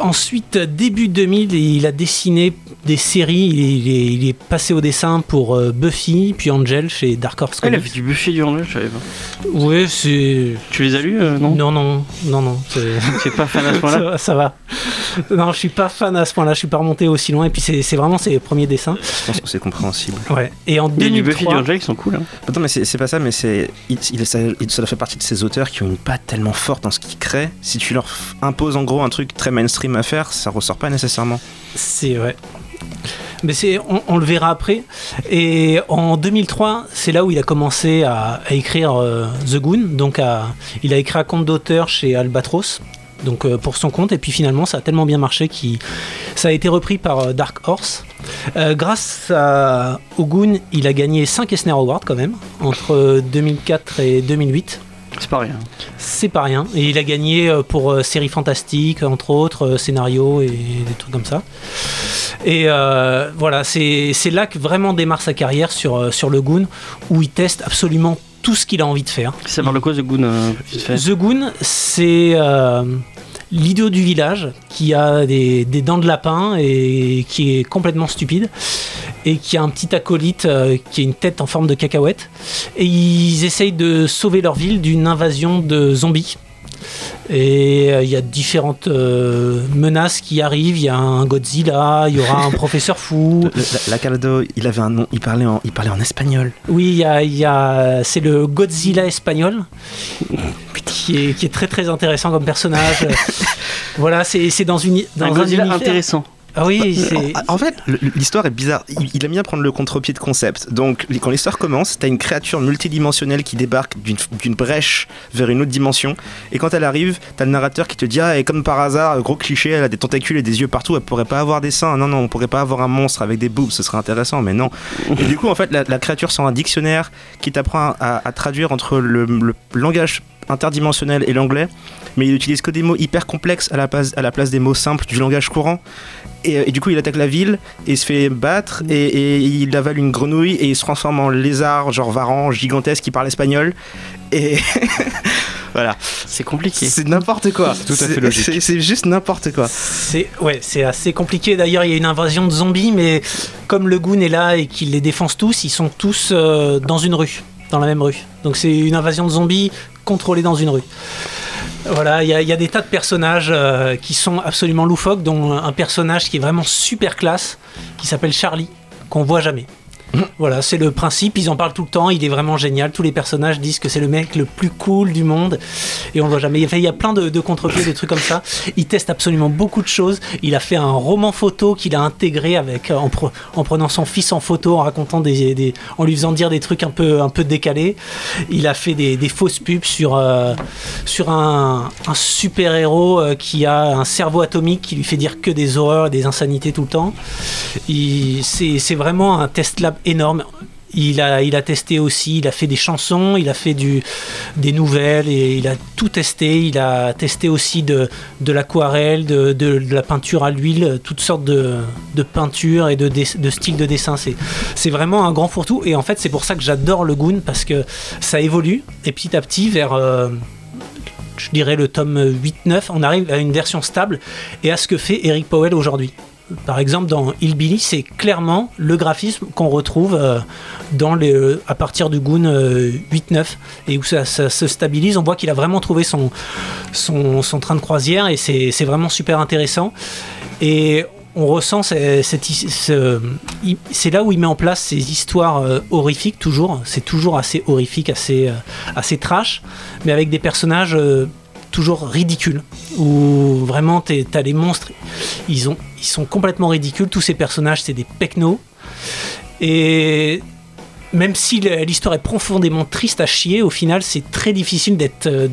Ensuite, début 2000, il a dessiné des séries. Il est, il est- il est passé au dessin pour euh, Buffy, puis Angel chez Dark Horse Ah, il a fait du Buffy du Angel, je savais pas. Ouais, c'est. Tu les as lus, euh, non? Non, non, non, non. c'est- [LAUGHS] Tu es pas fan à ce point-là? Ça va. Non, je suis pas fan à ce point-là. Je suis pas remonté aussi loin. Et puis c'est c'est vraiment ses premiers dessins. Je pense que c'est compréhensible. Ouais. Et en Il y a du Buffy du 2003. Angel qui sont cool. Hein. Attends, mais c'est c'est pas ça, mais c'est. Il, il- ça, ça fait partie de ces auteurs qui ont une patte tellement forte dans ce qu'ils créent. Si tu leur imposes en gros un truc très mainstream à faire, ça ressort pas nécessairement. C'est ouais. Mais c'est, on, le verra après. Et en 2003, c'est là où il a commencé à, écrire euh, The Goon. Donc, il a écrit un compte d'auteur chez Albatros. Donc euh, pour son compte et puis finalement ça a tellement bien marché qu'il ça a été repris par euh, Dark Horse. Grâce à, Goon, il a gagné 5 Eisner Awards quand même entre euh, 2004 et 2008. C'est pas rien. C'est pas rien. Et il a gagné euh, pour euh, séries fantastiques, entre autres, euh, scénarios et des trucs comme ça. Et euh, voilà, c'est c'est là que vraiment démarre sa carrière sur, euh, sur le Goon, où il teste absolument tout ce qu'il a envie de faire. Ça parle de quoi, The Goon euh, The Goon, c'est euh, l'idiot du village qui a des, dents de lapin et qui est complètement stupide et qui a un petit acolyte euh, qui a une tête en forme de cacahuète et ils essayent de sauver leur ville d'une invasion de zombies. Et euh, il y a différentes euh, menaces qui arrivent. Il y a un Godzilla, il y aura un [LAUGHS] professeur fou. Le- la, la Caldo, il avait un nom, il parlait en, il parlait en espagnol. Oui, il y a, il y a- c'est le Godzilla espagnol qui est, qui est très très intéressant comme personnage. [LAUGHS] voilà, c'est c'est dans une dans Un un Godzilla univers- intéressant. Ah oui, c'est En fait, le- l'histoire est bizarre. Il, il aime bien prendre le contre-pied de concept. Donc, quand l'histoire commence, t'as une créature multidimensionnelle qui débarque d'une- brèche vers une autre dimension. Et quand elle arrive, t'as le narrateur qui te dit Ah, et comme par hasard, gros cliché, elle a des tentacules et des yeux partout, elle pourrait pas avoir des seins. Non, non, on pourrait pas avoir un monstre avec des boobs, ce serait intéressant, mais non. Et du coup, en fait, la, la créature sort un dictionnaire qui t'apprend à, à traduire entre le, le langage interdimensionnel et l'anglais, mais il utilise que des mots hyper complexes à la place, à la place des mots simples du langage courant. Et, euh, et du coup, il attaque la ville et il se fait battre et, et il avale une grenouille et il se transforme en lézard, genre varan, gigantesque qui parle espagnol. Et [LAUGHS] voilà, C'est compliqué. c'est n'importe quoi. tout à fait C'est- logique. C'est c'est juste n'importe quoi. c'est ouais, c'est assez compliqué. D'ailleurs, il y a une invasion de zombies, mais comme le Goon est là et qu'il les défonce tous, ils sont tous euh, dans une rue, dans la même rue. Donc c'est une invasion de zombies contrôlée dans une rue. Voilà, il y, a- il y a des tas de personnages euh, qui sont absolument loufoques, dont un personnage qui est vraiment super classe, qui s'appelle Charlie, qu'on voit jamais. Voilà, c'est le principe, ils en parlent tout le temps, il est vraiment génial. Tous les personnages disent que c'est le mec le plus cool du monde et on le voit jamais. Il y a plein de, contre-pieds, de trucs comme ça. Il teste absolument beaucoup de choses. Il a fait un roman photo qu'il a intégré avec, en, pre- en prenant son fils en photo, en racontant des, des- en lui faisant dire des trucs un peu, décalés. Il a fait des, des fausses pubs sur, euh, un, super-héros euh, qui a un cerveau atomique qui lui fait dire que des horreurs et des insanités tout le temps. C'est vraiment un test lab énorme. Il a, il a testé aussi, il a fait des chansons, il a fait du, des nouvelles, et il a tout testé. Il a testé aussi de, de l'aquarelle, de, de- la peinture à l'huile, toutes sortes de, peintures et de, de styles de dessin. C'est c'est vraiment un grand fourre-tout. Et en fait, c'est pour ça que j'adore le Goon, parce que ça évolue, et petit à petit, vers... euh, je dirais le tome 8-9, on arrive à une version stable et à ce que fait Eric Powell aujourd'hui. Par exemple, dans Hillbilly, c'est clairement le graphisme qu'on retrouve euh, dans les, euh, à partir du Goon euh, 8-9 et où ça, se stabilise. On voit qu'il a vraiment trouvé son, son, train de croisière et c'est vraiment super intéressant. Et on ressent c'est là où il met en place ces histoires euh, horrifiques toujours. C'est toujours assez horrifique, assez, euh, assez trash, mais avec des personnages euh, toujours ridicules. Où vraiment t'as les monstres, ils, ont, ils sont complètement ridicules. Tous ces personnages, c'est des pecnos. Et même si l'histoire est profondément triste à chier, au final, c'est très difficile d'être. euh,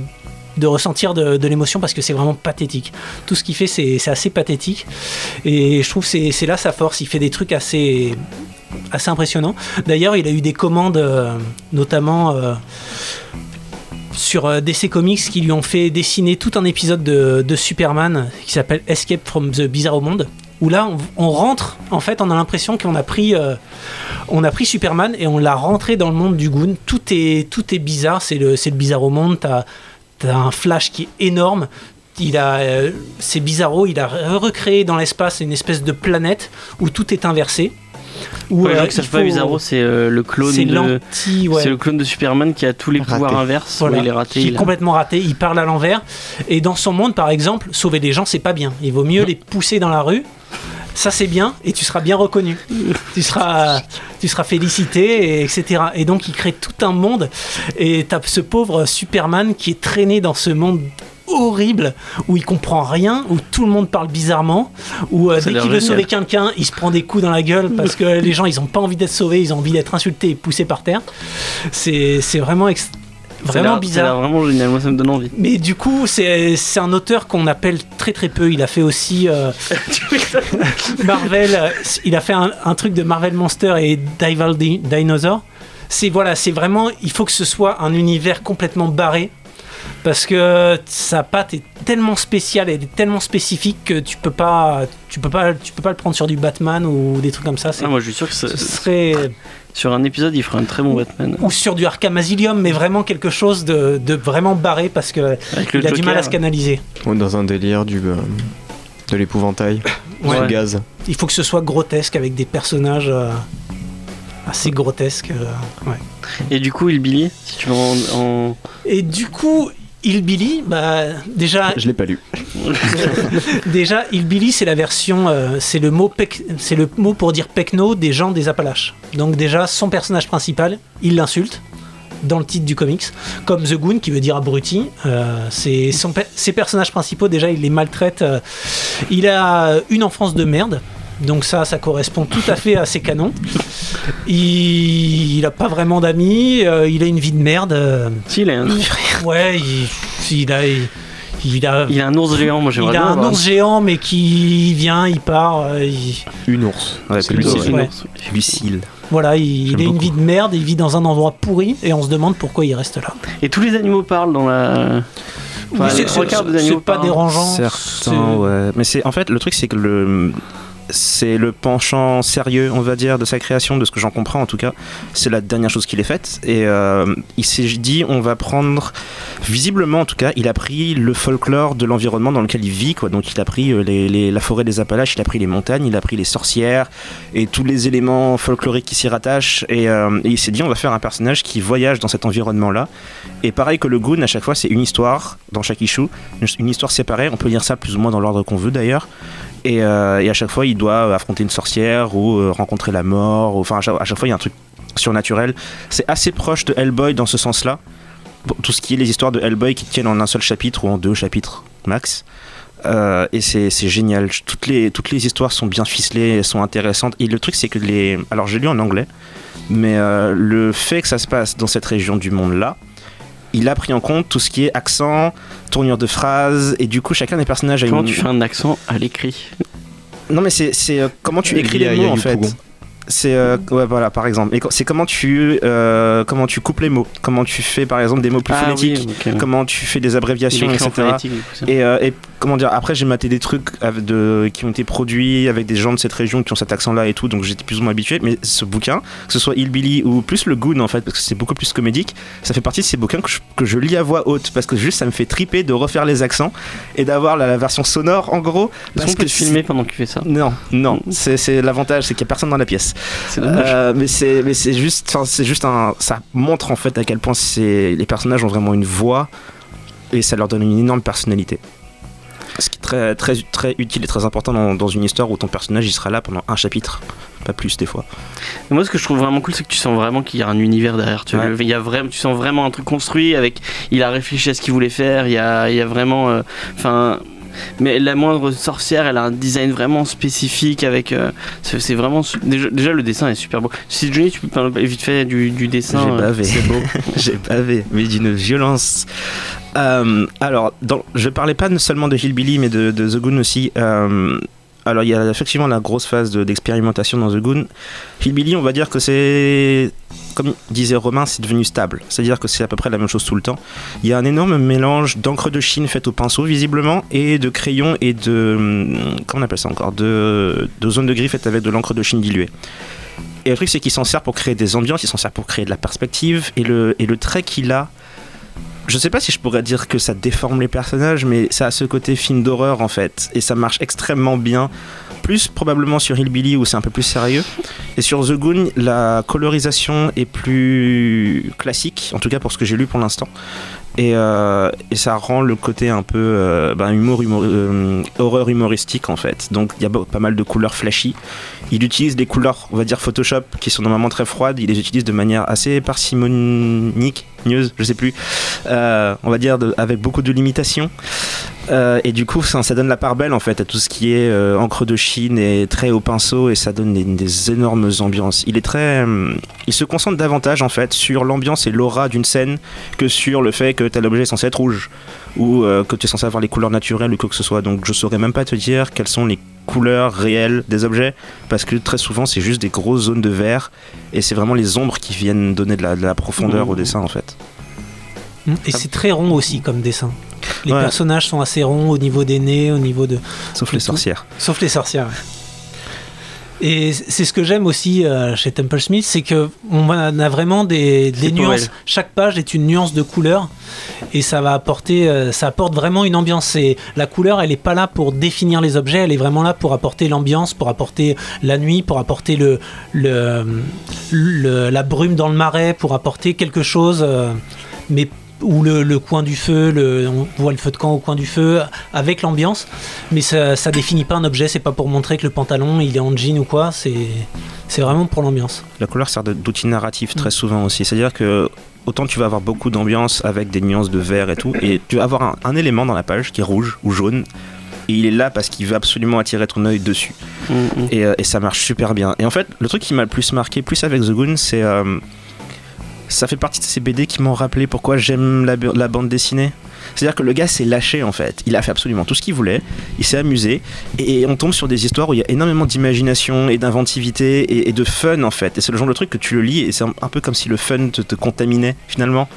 de ressentir de, l'émotion parce que c'est vraiment pathétique. Tout ce qu'il fait, c'est assez pathétique. Et je trouve que c'est c'est là sa force. Il fait des trucs assez, assez impressionnants. D'ailleurs, il a eu des commandes, euh, notamment euh, sur euh, DC Comics, qui lui ont fait dessiner tout un épisode de, Superman qui s'appelle Escape from the Bizarro Monde. Où là, on, rentre, en fait, on a l'impression qu'on a pris, euh, a pris Superman et on l'a rentré dans le monde du Goon. Tout est, tout est bizarre, c'est le, le Bizarro Monde. T'as, t'as un Flash qui est énorme. euh, c'est Bizarro, il a recréé dans l'espace une espèce de planète où tout est inversé. Pour les gens euh, qui savent pas, Bizarro, c'est euh, le clone c'est de. ouais. C'est le clone de Superman qui a tous les Raté. pouvoirs inverses. Voilà, Ouais, il est raté. qui est a- complètement raté, il parle à l'envers. Et dans son monde, par exemple, sauver des gens, c'est pas bien. Il vaut mieux les pousser dans la rue. Ça, c'est bien, et tu seras bien reconnu. [LAUGHS] tu, seras, tu seras félicité, et etc. Et donc, il crée tout un monde. Et t'as ce pauvre Superman qui est traîné dans ce monde horrible où il comprend rien où tout le monde parle bizarrement où euh, dès qu'il veut sauver quelqu'un il se prend des coups dans la gueule parce que les gens ils ont pas envie d'être sauvés ils ont envie d'être insultés et poussés par terre c'est vraiment vraiment bizarre vraiment génial. Moi, ça me donne envie. mais du coup, c'est un auteur qu'on appelle très très peu. Il a fait aussi euh, [LAUGHS] Marvel. euh, Il a fait un, un truc de Marvel Monster et Dinosaur. C'est voilà, c'est vraiment. Il faut que ce soit un univers complètement barré. Parce que sa patte est tellement spéciale et tellement spécifique que tu peux pas, tu peux pas, tu peux pas le prendre sur du Batman ou des trucs comme ça. C'est- Ah, moi, je suis sûr que ce serait sur un épisode, il fera un très bon Batman. ou sur du Arkham Asylum, mais vraiment quelque chose de, de vraiment barré parce que Avec il a du mal à se canaliser. Ou dans un délire du, euh, de l'épouvantail, Ouais. du gaz. Il faut que ce soit grotesque avec des personnages euh, assez grotesques. euh, ouais. Et du coup, il Billy, si tu veux en. en- Et du coup, Hillbilly, bah, déjà, Je l'ai pas lu. [LAUGHS] déjà Hillbilly, c'est la version, euh, c'est le mot, c'est le mot pour dire pecno des gens des Appalaches. Donc déjà, son personnage principal, il l'insulte dans le titre du comics, comme The Goon qui veut dire abruti. Euh, c'est son pe- ses personnages principaux déjà, il les maltraite. euh, il a une enfance de merde. Donc ça, ça correspond tout à fait à ses canons. Il, il a pas vraiment d'amis, euh, il a une vie de merde. euh, Si, il a un, Ouais, il, il a, il, il a, il a un ours géant. Moi, il j'aimerais a bien un avoir ours géant, mais qui vient, il part. euh, il- Une ours. Ouais, C'est Lucille. ouais. ours. Lucille. voilà, il, il a une beaucoup. vie de merde, il vit dans un endroit pourri, et on se demande pourquoi il reste là. Et tous les animaux parlent dans la. Enfin, Oui, c'est- trois c'est quarts des c'est animaux pas parlent. dérangeant. Certains, ouais. Mais c'est en fait le truc, c'est que le c'est le penchant sérieux, on va dire, de sa création, de ce que j'en comprends en tout cas. C'est la dernière chose qu'il ait faite. Et euh, il s'est dit, on va prendre, visiblement en tout cas, il a pris le folklore de l'environnement dans lequel il vit. Quoi. Donc il a pris euh, la forêt des Appalaches, il a pris les montagnes, il a pris les sorcières et tous les éléments folkloriques qui s'y rattachent. Et, euh, et il s'est dit, on va faire un personnage qui voyage dans cet environnement-là. Et pareil que le Goon, à chaque fois, c'est une histoire dans chaque issue, une histoire séparée. On peut lire ça plus ou moins dans l'ordre qu'on veut d'ailleurs. Et, euh, et à chaque fois, il doit affronter une sorcière ou euh, rencontrer la mort. Enfin, à chaque, fois, il y a un truc surnaturel. C'est assez proche de Hellboy dans ce sens-là. Tout ce qui est les histoires de Hellboy qui tiennent en un seul chapitre ou en deux chapitres max. Euh, et c'est génial. Toutes les, histoires sont bien ficelées, elles sont intéressantes. Et le truc, c'est que les. Alors, j'ai lu en anglais, mais le fait que ça se passe dans cette région du monde-là, il a pris en compte tout ce qui est accent, tournure de phrases, et du coup, chacun des personnages a Comment une. tu fais un accent à l'écrit? Non, mais c'est c'est, euh, comment tu écris a- les mots en fait? Pougon. C'est euh, ouais voilà par exemple. Et c'est comment tu euh, comment tu coupes les mots, comment tu fais par exemple des mots plus Ah phonétiques, oui, comment tu fais des Il abréviations, etc. Et, euh, et comment dire, après j'ai maté des trucs de, qui ont été produits avec des gens de cette région qui ont cet accent là et tout, donc j'étais plus ou moins habitué. Mais ce bouquin, que ce soit Hillbilly ou plus le Goon en fait, parce que c'est beaucoup plus comédique, ça fait partie de ces bouquins que je, que je lis à voix haute parce que juste ça me fait triper de refaire les accents et d'avoir la, la version sonore en gros. Parce peut que filmer pendant que tu fais ça? Non, non, c'est c'est l'avantage, c'est qu'il n'y a personne dans la pièce. C'est dommage. Euh, mais c'est mais c'est juste enfin, c'est juste un ça montre en fait à quel point c'est les personnages ont vraiment une voix et ça leur donne une énorme personnalité. Ce qui est très très très utile et très important dans, dans une histoire où ton personnage il sera là pendant un chapitre, pas plus des fois. Et Moi, ce que je trouve vraiment cool, c'est que tu sens vraiment qu'il y a un univers derrière. Tu, vois. Ouais. il y a vraiment, tu sens vraiment un truc construit avec. Il a réfléchi à ce qu'il voulait faire. Il y a, il y a vraiment. euh, Enfin. Mais la moindre sorcière, elle a un design vraiment spécifique avec. euh, c'est vraiment. Déjà, déjà, le dessin est super beau. Si Johnny, tu peux parler vite fait du, du dessin. J'ai euh, bavé. C'est beau. [LAUGHS] J'ai bavé, mais d'une violence. Euh, alors, dans, je parlais pas seulement de Hillbilly, mais de, de The Goon aussi. Euh, alors, il y a effectivement la grosse phase de- d'expérimentation dans The Goon. Hillbilly, on va dire que c'est. Comme disait Romain, c'est devenu stable. C'est-à-dire que c'est à peu près la même chose tout le temps. Il y a un énorme mélange d'encre de Chine faite au pinceau, visiblement, et de crayons et de. hum, Comment on appelle ça encore? De, zones de gris faites avec de l'encre de Chine diluée. Et le truc, c'est qu'il s'en sert pour créer des ambiances, il s'en sert pour créer de la perspective. Et le trait qu'il a, je sais pas si je pourrais dire que ça déforme les personnages, mais ça a ce côté film d'horreur en fait, et ça marche extrêmement bien. Plus probablement sur Hillbilly où c'est un peu plus sérieux. Et sur The Goon, la colorisation est plus classique, en tout cas pour ce que j'ai lu pour l'instant. Et, euh, ça rend le côté un peu euh, ben, humour, humour- euh, humoristique en fait. Donc il y a pas mal de couleurs flashy. Il utilise des couleurs, on va dire Photoshop, qui sont normalement très froides. Il les utilise de manière assez parcimonique, nieuse, je sais plus. Euh, on va dire avec beaucoup de limitations. Euh, et du coup, ça, donne la part belle en fait à tout ce qui est euh, encre de Chine et trait au pinceau et ça donne des, énormes ambiances. Il est très, il se concentre davantage en fait sur l'ambiance et l'aura d'une scène que sur le fait que tel objet est censé être rouge ou que tu es censé avoir les couleurs naturelles ou quoi que ce soit. Donc je saurais même pas te dire quelles sont les couleurs réelles des objets parce que très souvent c'est juste des grosses zones de vert et c'est vraiment les ombres qui viennent donner de la, de la profondeur au dessin en fait. Mm. Et c'est très rond aussi comme dessin. Les Ouais. personnages sont assez ronds au niveau des nez, au niveau de. Sauf les Tout. sorcières. Sauf les sorcières. ouais. Et c'est ce que j'aime aussi euh, chez Temple Smith, c'est que on a vraiment des, nuances. Chaque page est une nuance de couleur et ça va apporter, euh, ça apporte vraiment une ambiance. Et la couleur, elle n'est pas là pour définir les objets, elle est vraiment là pour apporter l'ambiance, pour apporter la nuit, pour apporter le, le, le- la brume dans le marais, pour apporter quelque chose. euh, mais ou le, le coin du feu, le, on voit le feu de camp au coin du feu, avec l'ambiance, mais ça, ça définit pas un objet, c'est pas pour montrer que le pantalon il est en jean ou quoi, c'est vraiment pour l'ambiance. La couleur sert d'outil narratif très souvent aussi. C'est-à-dire que autant tu vas avoir beaucoup d'ambiance avec des nuances de vert et tout, et tu vas avoir un, un élément dans la page qui est rouge ou jaune, et il est là parce qu'il veut absolument attirer ton œil dessus. Mm, mm. Et, euh, et ça marche super bien. Et en fait, le truc qui m'a le plus marqué, plus avec The Goon, c'est. euh, ça fait partie de ces BD qui m'ont rappelé pourquoi j'aime la, bande dessinée. C'est-à-dire que le gars s'est lâché en fait. Il a fait absolument tout ce qu'il voulait. Il s'est amusé. Et on tombe sur des histoires où il y a énormément d'imagination et d'inventivité et, de fun en fait. Et c'est le genre de truc que tu le lis et c'est un, peu comme si le fun te, contaminait finalement.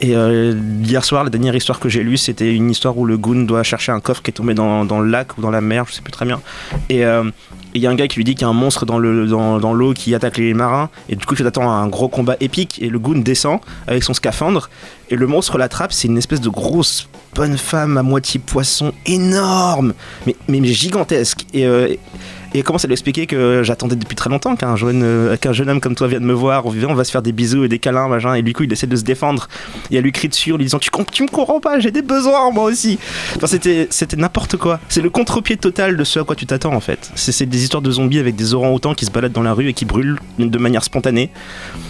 Et euh, hier soir, la dernière histoire que j'ai lue, c'était une histoire où le goon doit chercher un coffre qui est tombé dans, le lac ou dans la mer, je sais plus très bien. Et euh, il y a un gars qui lui dit qu'il y a un monstre dans le dans, dans l'eau qui attaque les marins. Et du coup, il attend un gros combat épique. Et le goon descend avec son scaphandre. Et le monstre l'attrape. C'est une espèce de grosse bonne femme à moitié poisson énorme, mais, mais, gigantesque. Et, euh, et commence à lui expliquer que j'attendais depuis très longtemps qu'un jeune, euh, jeune homme comme toi vienne me voir. On va se faire des bisous et des câlins, machin. Et du coup, il essaie de se défendre. Et elle lui crie dessus en lui disant Tu, me comprends pas, j'ai des besoins moi aussi. Enfin, c'était, n'importe quoi. C'est le contre-pied total de ce à quoi tu t'attends en fait. C'est, des histoires de zombies avec des orang-outans qui se baladent dans la rue et qui brûlent de manière spontanée.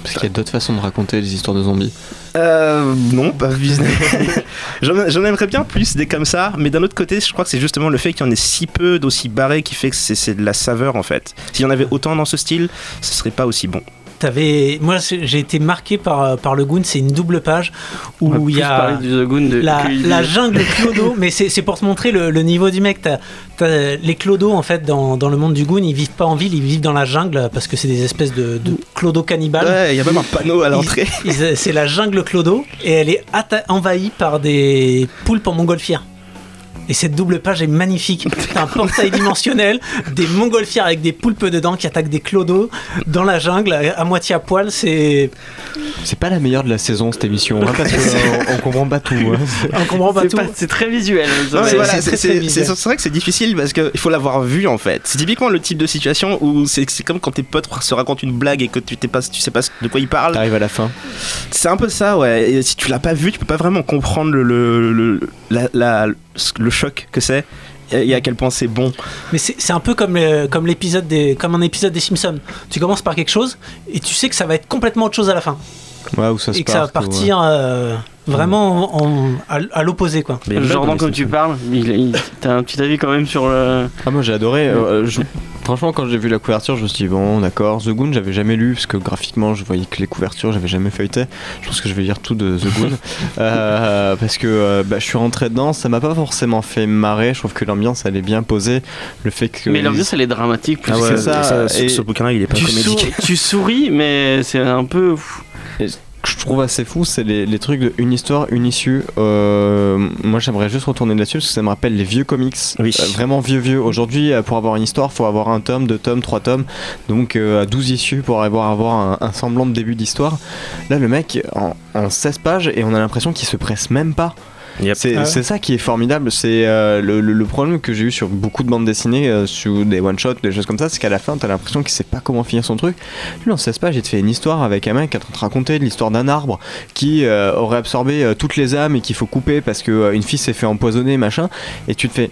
Parce qu'il y a d'autres façons de raconter les histoires de zombies. Euh, non, pas [LAUGHS] j'en, j'en aimerais bien plus des comme ça, mais d'un autre côté, je crois que c'est justement le fait qu'il y en ait si peu d'aussi barrés qui fait que c'est, c'est de la saveur en fait. S'il y en avait autant dans ce style, ce serait pas aussi bon. T'avais, moi j'ai été marqué par, par le Goon, c'est une double page où il y a du de la, que il- la jungle clodo, [LAUGHS] mais c'est pour te montrer le, le niveau du mec. T'as- les clodos en fait dans, dans le monde du Goon, ils vivent pas en ville, ils vivent dans la jungle parce que c'est des espèces de, de clodos cannibales. Ouais, il y a même un panneau à l'entrée. C'est la jungle clodo et elle est envahie par des poulpes en montgolfière. Et cette double page est magnifique. T'as un portail dimensionnel, des montgolfières avec des poulpes dedans qui attaquent des clodos dans la jungle à, moitié à poil. C'est. C'est pas la meilleure de la saison cette émission, hein, parce qu'on on comprend pas tout. hein. [LAUGHS] On comprend pas tout. pas- c'est très visuel. C'est- voilà, c'est- visuel. c'est vrai que c'est difficile parce qu'il faut l'avoir vu en fait. C'est typiquement le type de situation où c'est, comme quand tes potes se racontent une blague et que tu, t'es pas, tu sais pas de quoi ils parlent. T'arrives à la fin. C'est un peu ça, ouais. Et si tu l'as pas vu, tu peux pas vraiment comprendre le, le, le, la- la- le choc que c'est et à quel point c'est bon. Mais c'est c'est un peu comme le- comme l'épisode des comme un épisode des Simpsons. Tu commences par quelque chose et tu sais que ça va être complètement autre chose à la fin Ouais, où ça se et que ça va part, ou, partir euh, vraiment en- en- à, à l'opposé quoi. Mais Jordan, comme tu parles, il, il- t'as un petit avis quand même sur le. Ah moi j'ai adoré. euh, je- Franchement quand j'ai vu la couverture je me suis dit bon d'accord. The Goon j'avais jamais lu parce que graphiquement je voyais que les couvertures j'avais jamais feuilleté. Je pense que je vais lire tout de The Goon [LAUGHS] Euh, parce que euh, bah, je suis rentré dedans. Ça m'a pas forcément fait marrer. Je trouve que l'ambiance elle est bien posée. Le fait que Mais l'ambiance elle est dramatique. plus Ah que- ouais, c'est ça, ça, ce, et ce bouquin-là, il est pas tu, tu souris, mais c'est un peu. Que je trouve assez fou, c'est les, les trucs de une histoire, une issue. Euh, moi, j'aimerais juste retourner là-dessus parce que ça me rappelle les vieux comics. Oui. Euh, vraiment vieux, vieux. Aujourd'hui, euh, pour avoir une histoire, faut avoir un tome, deux tomes, trois tomes. Donc, euh, à 12 issues pour avoir, avoir un, un semblant de début d'histoire. Là, le mec, en, en 16 pages, et on a l'impression qu'il se presse même pas. Yep. C'est Ah ouais. c'est ça qui est formidable. C'est euh, le, le- le problème que j'ai eu sur beaucoup de bandes dessinées, euh, sur des one-shots, des choses comme ça, c'est qu'à la fin, t'as l'impression qu'il sait pas comment finir son truc. Lui, en 16 pages, il te fait une histoire avec un mec qui est en train de te raconter l'histoire d'un arbre qui euh, aurait absorbé euh, toutes les âmes et qu'il faut couper parce que euh, une fille s'est fait empoisonner, machin. Et tu te fais.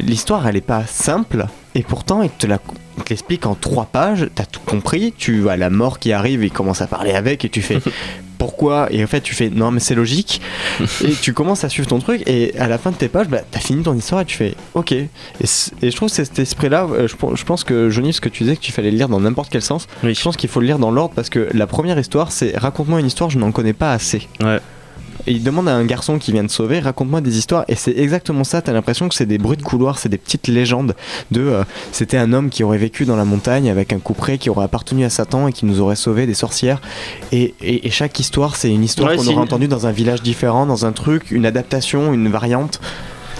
L'histoire, elle est pas simple. Et pourtant, il te la- il te l'explique en trois pages, t'as tout compris, tu vois la mort qui arrive, il commence à parler avec, et tu fais [LAUGHS] pourquoi Et en fait, tu fais non, mais c'est logique, [LAUGHS] et tu commences à suivre ton truc, et à la fin de tes pages, bah, t'as fini ton histoire, et tu fais ok. Et, je trouve que cet esprit-là, euh, je pense que Johnny, ce que tu disais, que tu fallait le lire dans n'importe quel sens, Oui. je pense qu'il faut le lire dans l'ordre, parce que la première histoire, c'est raconte-moi une histoire, je n'en connais pas assez. Ouais. Et il demande à un garçon qui vient de sauver, raconte-moi des histoires. Et c'est exactement ça, t'as l'impression que c'est des bruits de couloir, c'est des petites légendes de euh, c'était un homme qui aurait vécu dans la montagne avec un couperet qui aurait appartenu à Satan et qui nous aurait sauvé des sorcières. Et, et- et chaque histoire, c'est une histoire Ouais, qu'on aurait une- entendue dans un village différent, dans un truc, une adaptation, une variante.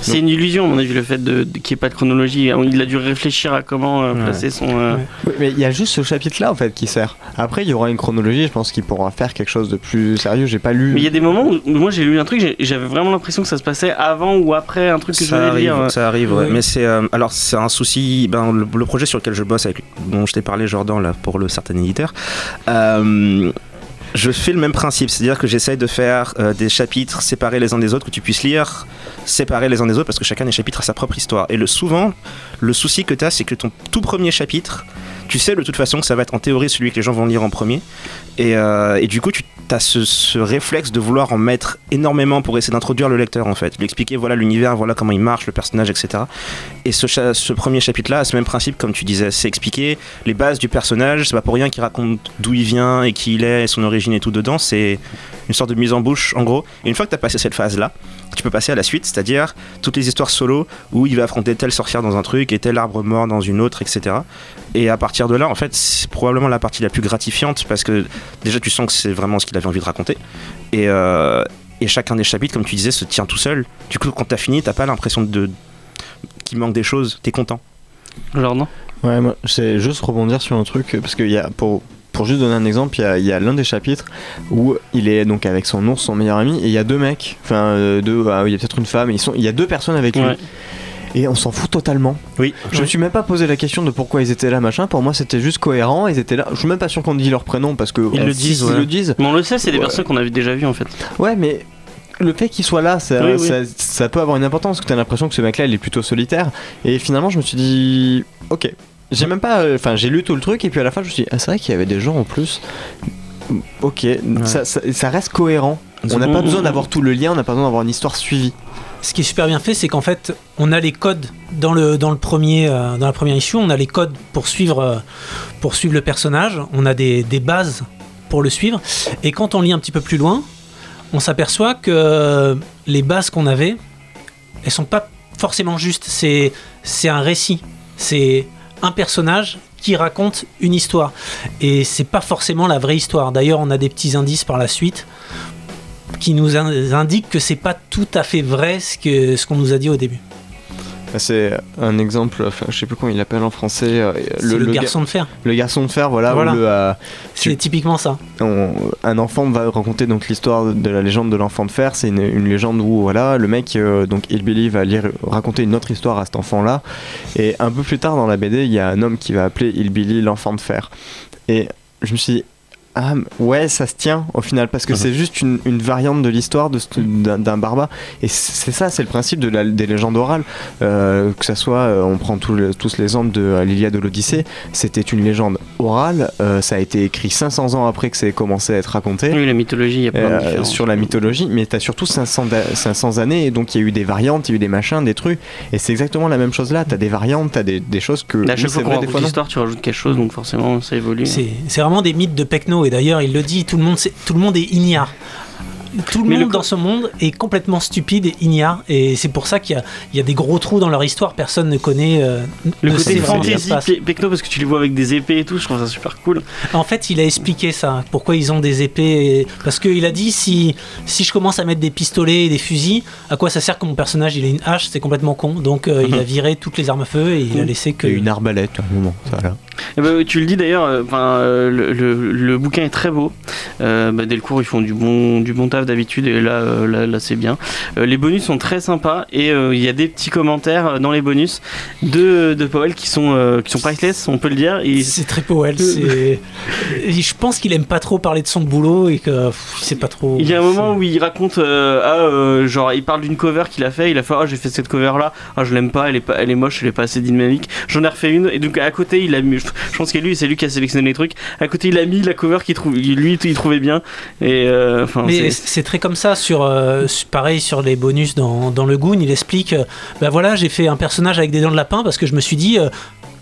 C'est une illusion, à mon avis, le fait de, de- qu'il n'y ait pas de chronologie. Il a dû réfléchir à comment euh, Ouais. placer son. euh. Oui, mais il y a juste ce chapitre-là en fait qui sert. Après, il y aura une chronologie, je pense qu'il pourra faire quelque chose de plus sérieux. J'ai pas lu. Mais il y a des moments où moi j'ai lu un truc, j'avais vraiment l'impression que ça se passait avant ou après un truc que je ça de arrive, lire. ça arrive, ouais. Mais c'est euh, alors c'est un souci. Ben, le, le projet sur lequel je bosse, avec, dont je t'ai parlé, Jordan, là, pour le certain éditeur, euh, je fais le même principe, c'est-à-dire que j'essaye de faire euh, des chapitres séparés les uns des autres que tu puisses lire séparés les uns des autres parce que chacun des chapitres a sa propre histoire. Et le souvent, le souci que tu as, c'est que ton tout premier chapitre, tu sais de toute façon que ça va être en théorie celui que les gens vont lire en premier. Et, euh, et du coup, tu as ce, ce réflexe de vouloir en mettre énormément pour essayer d'introduire le lecteur en fait, lui expliquer voilà l'univers, voilà comment il marche, le personnage, etc. Et ce, ce premier chapitre-là a ce même principe, comme tu disais, c'est expliquer les bases du personnage. C'est pas pour rien qu'il raconte d'où il vient et qui il est, et son origine et tout dedans. C'est une sorte de mise en bouche en gros. Et une fois que tu as passé cette phase-là, tu peux passer à la suite, c'est-à-dire toutes les histoires solo où il va affronter telle sorcière dans un truc et tel arbre mort dans une autre, etc. Et à de là, en fait, c'est probablement la partie la plus gratifiante parce que déjà tu sens que c'est vraiment ce qu'il avait envie de raconter. Et, euh, et chacun des chapitres, comme tu disais, se tient tout seul. Du coup, quand t'as fini, t'as pas l'impression de qu'il manque des choses, t'es content. Genre, non Ouais, moi, c'est juste rebondir sur un truc, parce qu'il y a, pour, pour juste donner un exemple, il y a, il y a l'un des chapitres où il est donc avec son ours, son meilleur ami, et il y a deux mecs, enfin euh, deux, ah, il y a peut-être une femme, et ils sont, il y a deux personnes avec lui. Ouais. Et on s'en fout totalement. Oui. Je me suis même pas posé la question de pourquoi ils étaient là, machin. Pour moi, c'était juste cohérent. Ils étaient là. Je suis même pas sûr qu'on dit leur prénom parce que Ils on- le si, disent, Ils le disent. Mais on le sait, c'est des Ouais. personnes qu'on avait déjà vues en fait. Ouais, mais le fait qu'il soit là, ça, Oui, oui. ça, ça peut avoir une importance. Parce que t'as l'impression que ce mec-là, il est plutôt solitaire. Et finalement, je me suis dit, ok. J'ai même pas. euh, Enfin, j'ai lu tout le truc et puis à la fin, je me suis dit, ah, c'est vrai qu'il y avait des gens en plus. Ok, ça, ça- ça reste cohérent. On n'a pas besoin d'avoir tout le lien, on n'a pas besoin d'avoir une histoire suivie. Ce qui est super bien fait, c'est qu'en fait, on a les codes dans euh, la première issue, on a les codes pour suivre, euh, le personnage, on a des, bases pour le suivre, et quand on lit un petit peu plus loin, on s'aperçoit que les bases qu'on avait, elles sont pas forcément justes. C'est, c'est un récit, c'est un personnage qui raconte une histoire, et c'est pas forcément la vraie histoire. D'ailleurs, on a des petits indices par la suite qui nous in- indiquent que c'est pas tout à fait vrai ce que ce qu'on nous a dit au début. C'est un exemple, enfin, je sais plus comment il l'appelle en français. euh, le, ga- garçon de fer. le garçon de fer, voilà. Voilà. euh, C'est typiquement ça. on- un enfant va raconter donc l'histoire de la légende de l'enfant de fer. C'est une, une légende où voilà le mec euh, donc Hillbilly va lire raconter une autre histoire à cet enfant-là. Et un peu plus tard dans la BD, il y a un homme qui va appeler Hillbilly l'enfant de fer. Et je me suis dit ah ouais ça se tient au final parce que Mhm. c'est juste une, une variante de l'histoire d'un barbare et c'est ça c'est le principe de la- des légendes orales Euh, que ça soit euh, on prend tous les- tous l'exemple de euh, l'Iliade de l'Odyssée c'était une légende orale euh, ça a été écrit 500 ans après que ça ait commencé à être raconté Oui, la mythologie, il y a plein de euh, sur la mythologie, mais t'as surtout 500, da- 500 années, et donc il y a eu des variantes, il y a eu des machins, des trucs, et c'est exactement la même chose là. T'as des variantes, t'as des, des choses que. À oui, chaque fois qu'on raconte l'histoire, tu rajoutes quelque chose, donc forcément ça évolue. C'est c'est vraiment des mythes de Pecno et d'ailleurs il le dit, tout le monde, tout le monde est ignare. Tout le Mais monde le- dans ce monde est complètement stupide et ignare. Et c'est pour ça qu'il y a, il y a des gros trous dans leur histoire. Personne ne connaît. euh, Le ne côté fantasy se passe. pe- techno parce que tu les vois avec des épées et tout, je trouve ça super cool. En fait, il a expliqué ça. Pourquoi ils ont des épées. et- Parce qu'il a dit si, si je commence à mettre des pistolets et des fusils, à quoi ça sert que mon personnage il ait une hache? C'est complètement con. Donc euh, il a viré toutes les armes à feu et il a laissé que. Il y a une arbalète à un moment, ça là. Eh ben, tu le dis d'ailleurs, euh, enfin, euh, le, le- le bouquin est très beau. Euh, bah, dès le cours, ils font du bon, du bon taf d'habitude et là, euh, là, là, c'est bien. Euh, les bonus sont très sympas et euh, il y a des petits commentaires dans les bonus de, de Powell qui sont, qui sont priceless, on peut le dire. Et C'est très Powell. c'est- Je pense qu'il aime pas trop parler de son boulot et que sait pas trop. Il y a un moment où il raconte, ah, genre, il parle d'une cover qu'il a fait. Il a fait, ah, j'ai fait cette cover là. Ah, je l'aime pas, elle est pas, elle est moche, elle est pas assez dynamique. J'en ai refait une et donc à côté, il a mis, je pense que lui, c'est lui qui a sélectionné les trucs. À côté, il a mis la cover qu'il trouve, lui, il trouvait bien. Et euh, enfin, c'est- c'est très comme ça sur euh, pareil sur les bonus dans, dans le Goon, il explique euh, bah voilà, j'ai fait un personnage avec des dents de lapin parce que je me suis dit euh,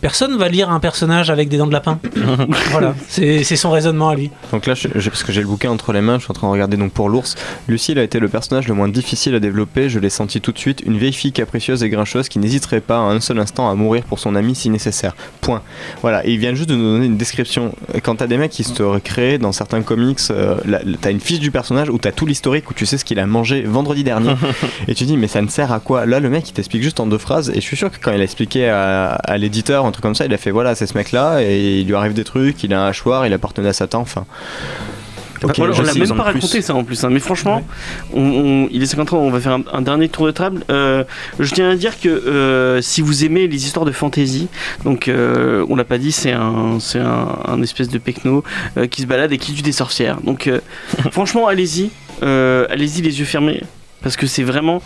personne va lire un personnage avec des dents de lapin. [LAUGHS] voilà, c'est son raisonnement à lui. Donc là, je- parce que j'ai le bouquin entre les mains, je suis en train de regarder donc pour l'ours. Lucille a été le personnage le moins difficile à développer, je l'ai senti tout de suite, une vieille fille capricieuse et grincheuse qui n'hésiterait pas un seul instant à mourir pour son ami si nécessaire. Point. Voilà, et il vient juste de nous donner une description. Quand t'as des mecs qui se recréent dans certains comics, euh, t'as une fiche du personnage où t'as tout l'historique, où tu sais ce qu'il a mangé vendredi dernier, [LAUGHS] et tu dis mais ça ne sert à quoi? Là, le mec il t'explique juste en deux phrases, et je suis sûr que quand il a expliqué à, à l'éditeur un truc comme ça, il a fait voilà, c'est ce mec là, et il lui arrive des trucs, il a un hachoir, il appartenait à Satan, enfin. Ok, on, on je l'a même pas plus. raconté ça en plus, hein. mais franchement, on, on- il est 53, on va faire un, un dernier tour de table. Euh, je tiens à dire que euh, si vous aimez les histoires de fantasy, donc euh, on l'a pas dit, c'est un, c'est un, un espèce de pecno euh, qui se balade et qui tue des sorcières. Donc euh, [LAUGHS] franchement, allez-y, euh, allez-y les yeux fermés, parce que c'est vraiment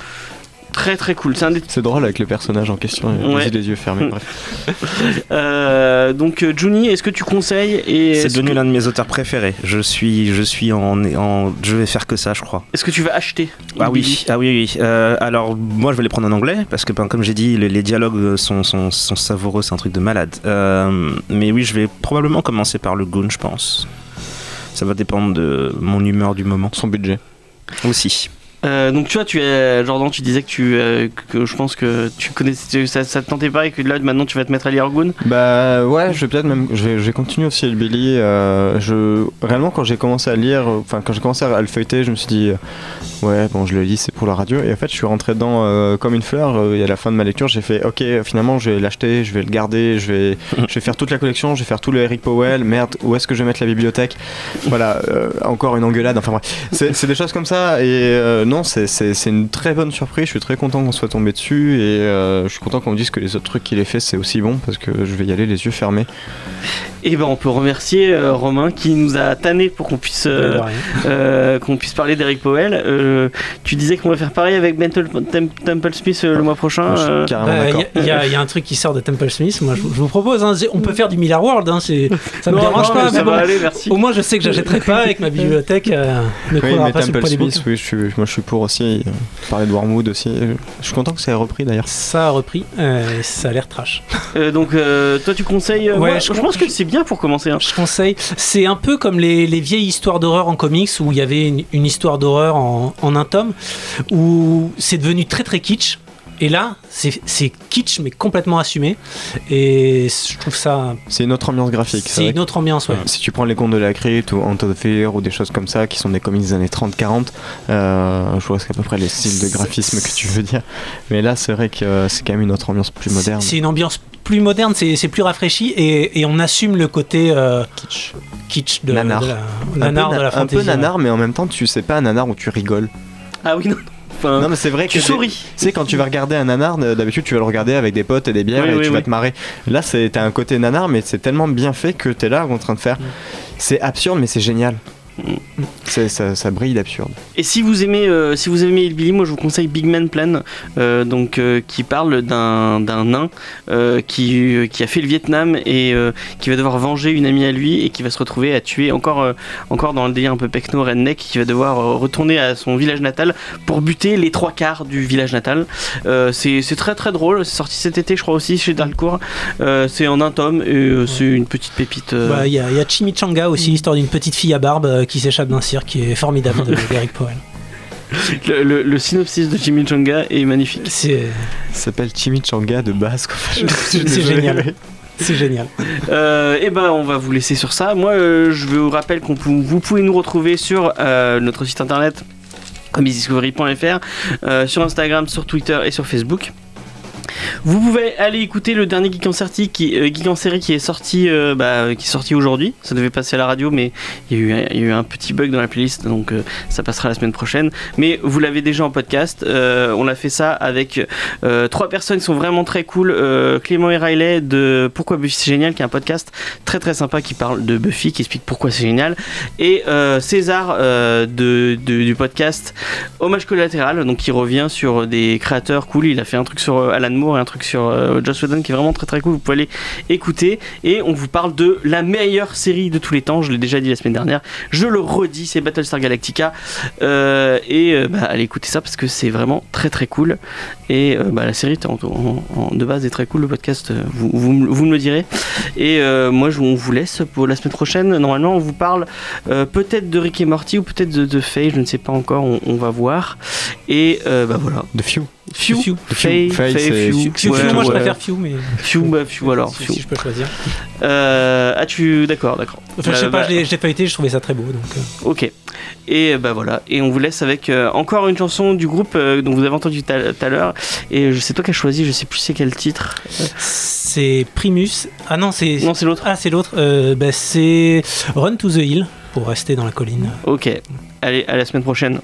très très cool. C'est un des C'est drôle avec le personnage en question, Ouais. les yeux fermés. Bref. [LAUGHS] Euh, donc euh, Juni, est-ce que tu conseilles et C'est devenu que, l'un de mes auteurs préférés. Je suis, je suis en, en, je vais faire que ça, je crois. est-ce que tu vas acheter Ah oui, ah oui, oui. Euh, alors moi, je vais les prendre en anglais parce que, ben, comme j'ai dit, les, les dialogues sont, sont, sont savoureux, c'est un truc de malade. Euh, mais oui, je vais probablement commencer par le Goon, je pense. Ça va dépendre de mon humeur du moment Son budget. aussi. Euh, donc tu vois, tu es Jordan, tu disais que tu euh, que je pense que tu connaissais ça, ça te tentait pas et que là maintenant tu vas te mettre à lire Goon. Bah ouais, je vais peut-être même, je vais, continuer aussi le Billy. euh, je réellement quand j'ai commencé à lire, enfin quand j'ai commencé à le feuilleter, je me suis dit ouais bon je le lis c'est pour la radio et en fait je suis rentré dedans comme une fleur. et à la fin de ma lecture j'ai fait ok finalement je vais l'acheter, je vais le garder, je vais, je vais faire toute la collection, je vais faire tout le Eric Powell. Merde où est-ce que je vais mettre la bibliothèque? Voilà encore une engueulade. Enfin bref, c'est des choses comme ça et non c'est une très bonne surprise. Je suis très content qu'on soit tombé dessus et euh, je suis content qu'on me dise que les autres trucs qu'il ait fait c'est aussi bon parce que je vais y aller les yeux fermés. Et ben on peut remercier euh, Romain qui nous a tanné pour qu'on puisse euh, euh, qu'on puisse parler d'Eric Powell. Euh, tu disais qu'on va faire pareil avec Tem- Temple Smith euh, le mois prochain. Euh, carrément Bah. Il y, a- il y a un truc qui sort de Temple Smith. Moi, je, vous- je vous propose. hein, on peut faire du Miller World. Hein, ça me non, dérange non, pas. mais bon, va aller, merci. au moins, je sais que j'achèterai pas avec ma bibliothèque. Euh, ne Oui, mais pas Temple Smith, oui, je suis, moi je suis pour aussi. euh, parler de Wormwood aussi. Je suis content que ça ait repris d'ailleurs. Ça a repris. euh, ça a l'air trash. Euh, donc euh, toi tu conseilles. euh, Ouais, moi, je- je, pense que c'est bien pour commencer. hein. Je conseille. C'est un peu comme les, les vieilles histoires d'horreur en comics où il y avait une, une histoire d'horreur en, en un tome où c'est devenu très très kitsch. Et là, c'est kitsch mais complètement assumé. Et je trouve ça. C'est une autre ambiance graphique. C'est une autre ambiance, ouais. Si tu prends les contes de la crypte ou Ant of Fear ou des choses comme ça qui sont des comics des années 30-40, euh, je vois à peu près les styles de graphisme que tu veux dire. Mais là, c'est vrai que c'est quand même une autre ambiance plus moderne. C'est une ambiance plus moderne, c'est plus rafraîchi et, et on assume le côté euh, kitsch. kitsch de, Nanar. de la, Un nanar peu de la un peu nanar, mais en même temps, tu sais pas un nanar où tu rigoles. Ah oui non. Enfin, Non, mais c'est vrai que tu des- souris. Tu sais, quand tu vas regarder un nanar, d'habitude tu vas le regarder avec des potes et des bières Oui, et oui, tu vas te marrer. Là, c'est- t'as un côté nanar, mais c'est tellement bien fait que t'es là en train de faire. C'est absurde, mais c'est génial. Ça, ça brille d'absurde. Et si vous aimez, euh, si vous aimez Hillbilly, moi je vous conseille Big Man Plan, euh, donc euh, qui parle d'un d'un nain euh, qui qui a fait le Vietnam et euh, qui va devoir venger une amie à lui et qui va se retrouver à tuer encore euh, encore dans le délire un peu pecno redneck, qui va devoir euh, retourner à son village natal pour buter les trois quarts du village natal. Euh, c'est c'est très très drôle. C'est sorti cet été, je crois aussi chez Dalcourt. Euh, c'est en un tome et euh, c'est une petite pépite. euh, Bah, Il y, a- il y a Chimichanga aussi, l'histoire d'une petite fille à barbe euh, qui s'échappe d'un cirque, qui est formidable de [LAUGHS] d'Eric Powell. Le, le- le synopsis de Chimichanga est magnifique. C'est Ça s'appelle Chimichanga de base. quoi. Je- je [LAUGHS] suis c'est génial. C'est génial. Euh, et ben on va vous laisser sur ça. Moi euh, je vous rappelle qu'on vous pouvez nous retrouver sur euh, notre site internet comicsdiscovery.fr, euh, sur Instagram, sur Twitter et sur Facebook. Vous pouvez aller écouter le dernier Geek en, qui, euh, Geek en série qui est sorti, euh, bah, qui est sorti aujourd'hui. Ça devait passer à la radio, mais il y, a eu, un- petit bug dans la playlist, donc euh, ça passera la semaine prochaine. Mais vous l'avez déjà en podcast. On a fait ça avec trois personnes qui sont vraiment très cool. Clément et Riley de Pourquoi Buffy c'est génial, qui est un podcast très très sympa qui parle de Buffy, qui explique pourquoi c'est génial. Et César de, du podcast Hommage collatéral, donc qui revient sur des créateurs cool. Il a fait un truc sur Alan Et un truc sur euh, Joss qui est vraiment très très cool. Vous pouvez aller écouter. Et on vous parle de la meilleure série de tous les temps. Je l'ai déjà dit la semaine dernière. Je le redis, c'est Battlestar Galactica. Euh, et euh, bah, allez écouter ça parce que c'est vraiment très très cool. Et euh, bah, la série en- de base est très cool. Le podcast, vous, vous, me- le direz. Et moi, je, on vous laisse pour la semaine prochaine. Normalement, on vous parle peut-être de Rick et Morty ou peut-être de, Faye. Je ne sais pas encore. On, va voir. Et bah voilà. De Few. Few, Few. Few. Few, moi je ouais. préfère Few, mais. Few, bah, Few alors. Si, Few. si je peux choisir. Euh, ah, tu. D'accord, d'accord. Enfin, je sais Euh, pas, bah, je l'ai feuilleté, je trouvais ça très beau. Donc, euh, Ok. Et bah voilà. Et on vous laisse avec euh, encore une chanson du groupe euh, dont vous avez entendu tout à tout à l'heure. Et je sais toi qui as choisi, je sais plus c'est quel titre. c'est Primus. Ah non, c'est. Non, c'est l'autre. Ah, c'est l'autre. Euh, bah, c'est Run to the Hill pour rester dans la colline. Ok. Allez, à la semaine prochaine.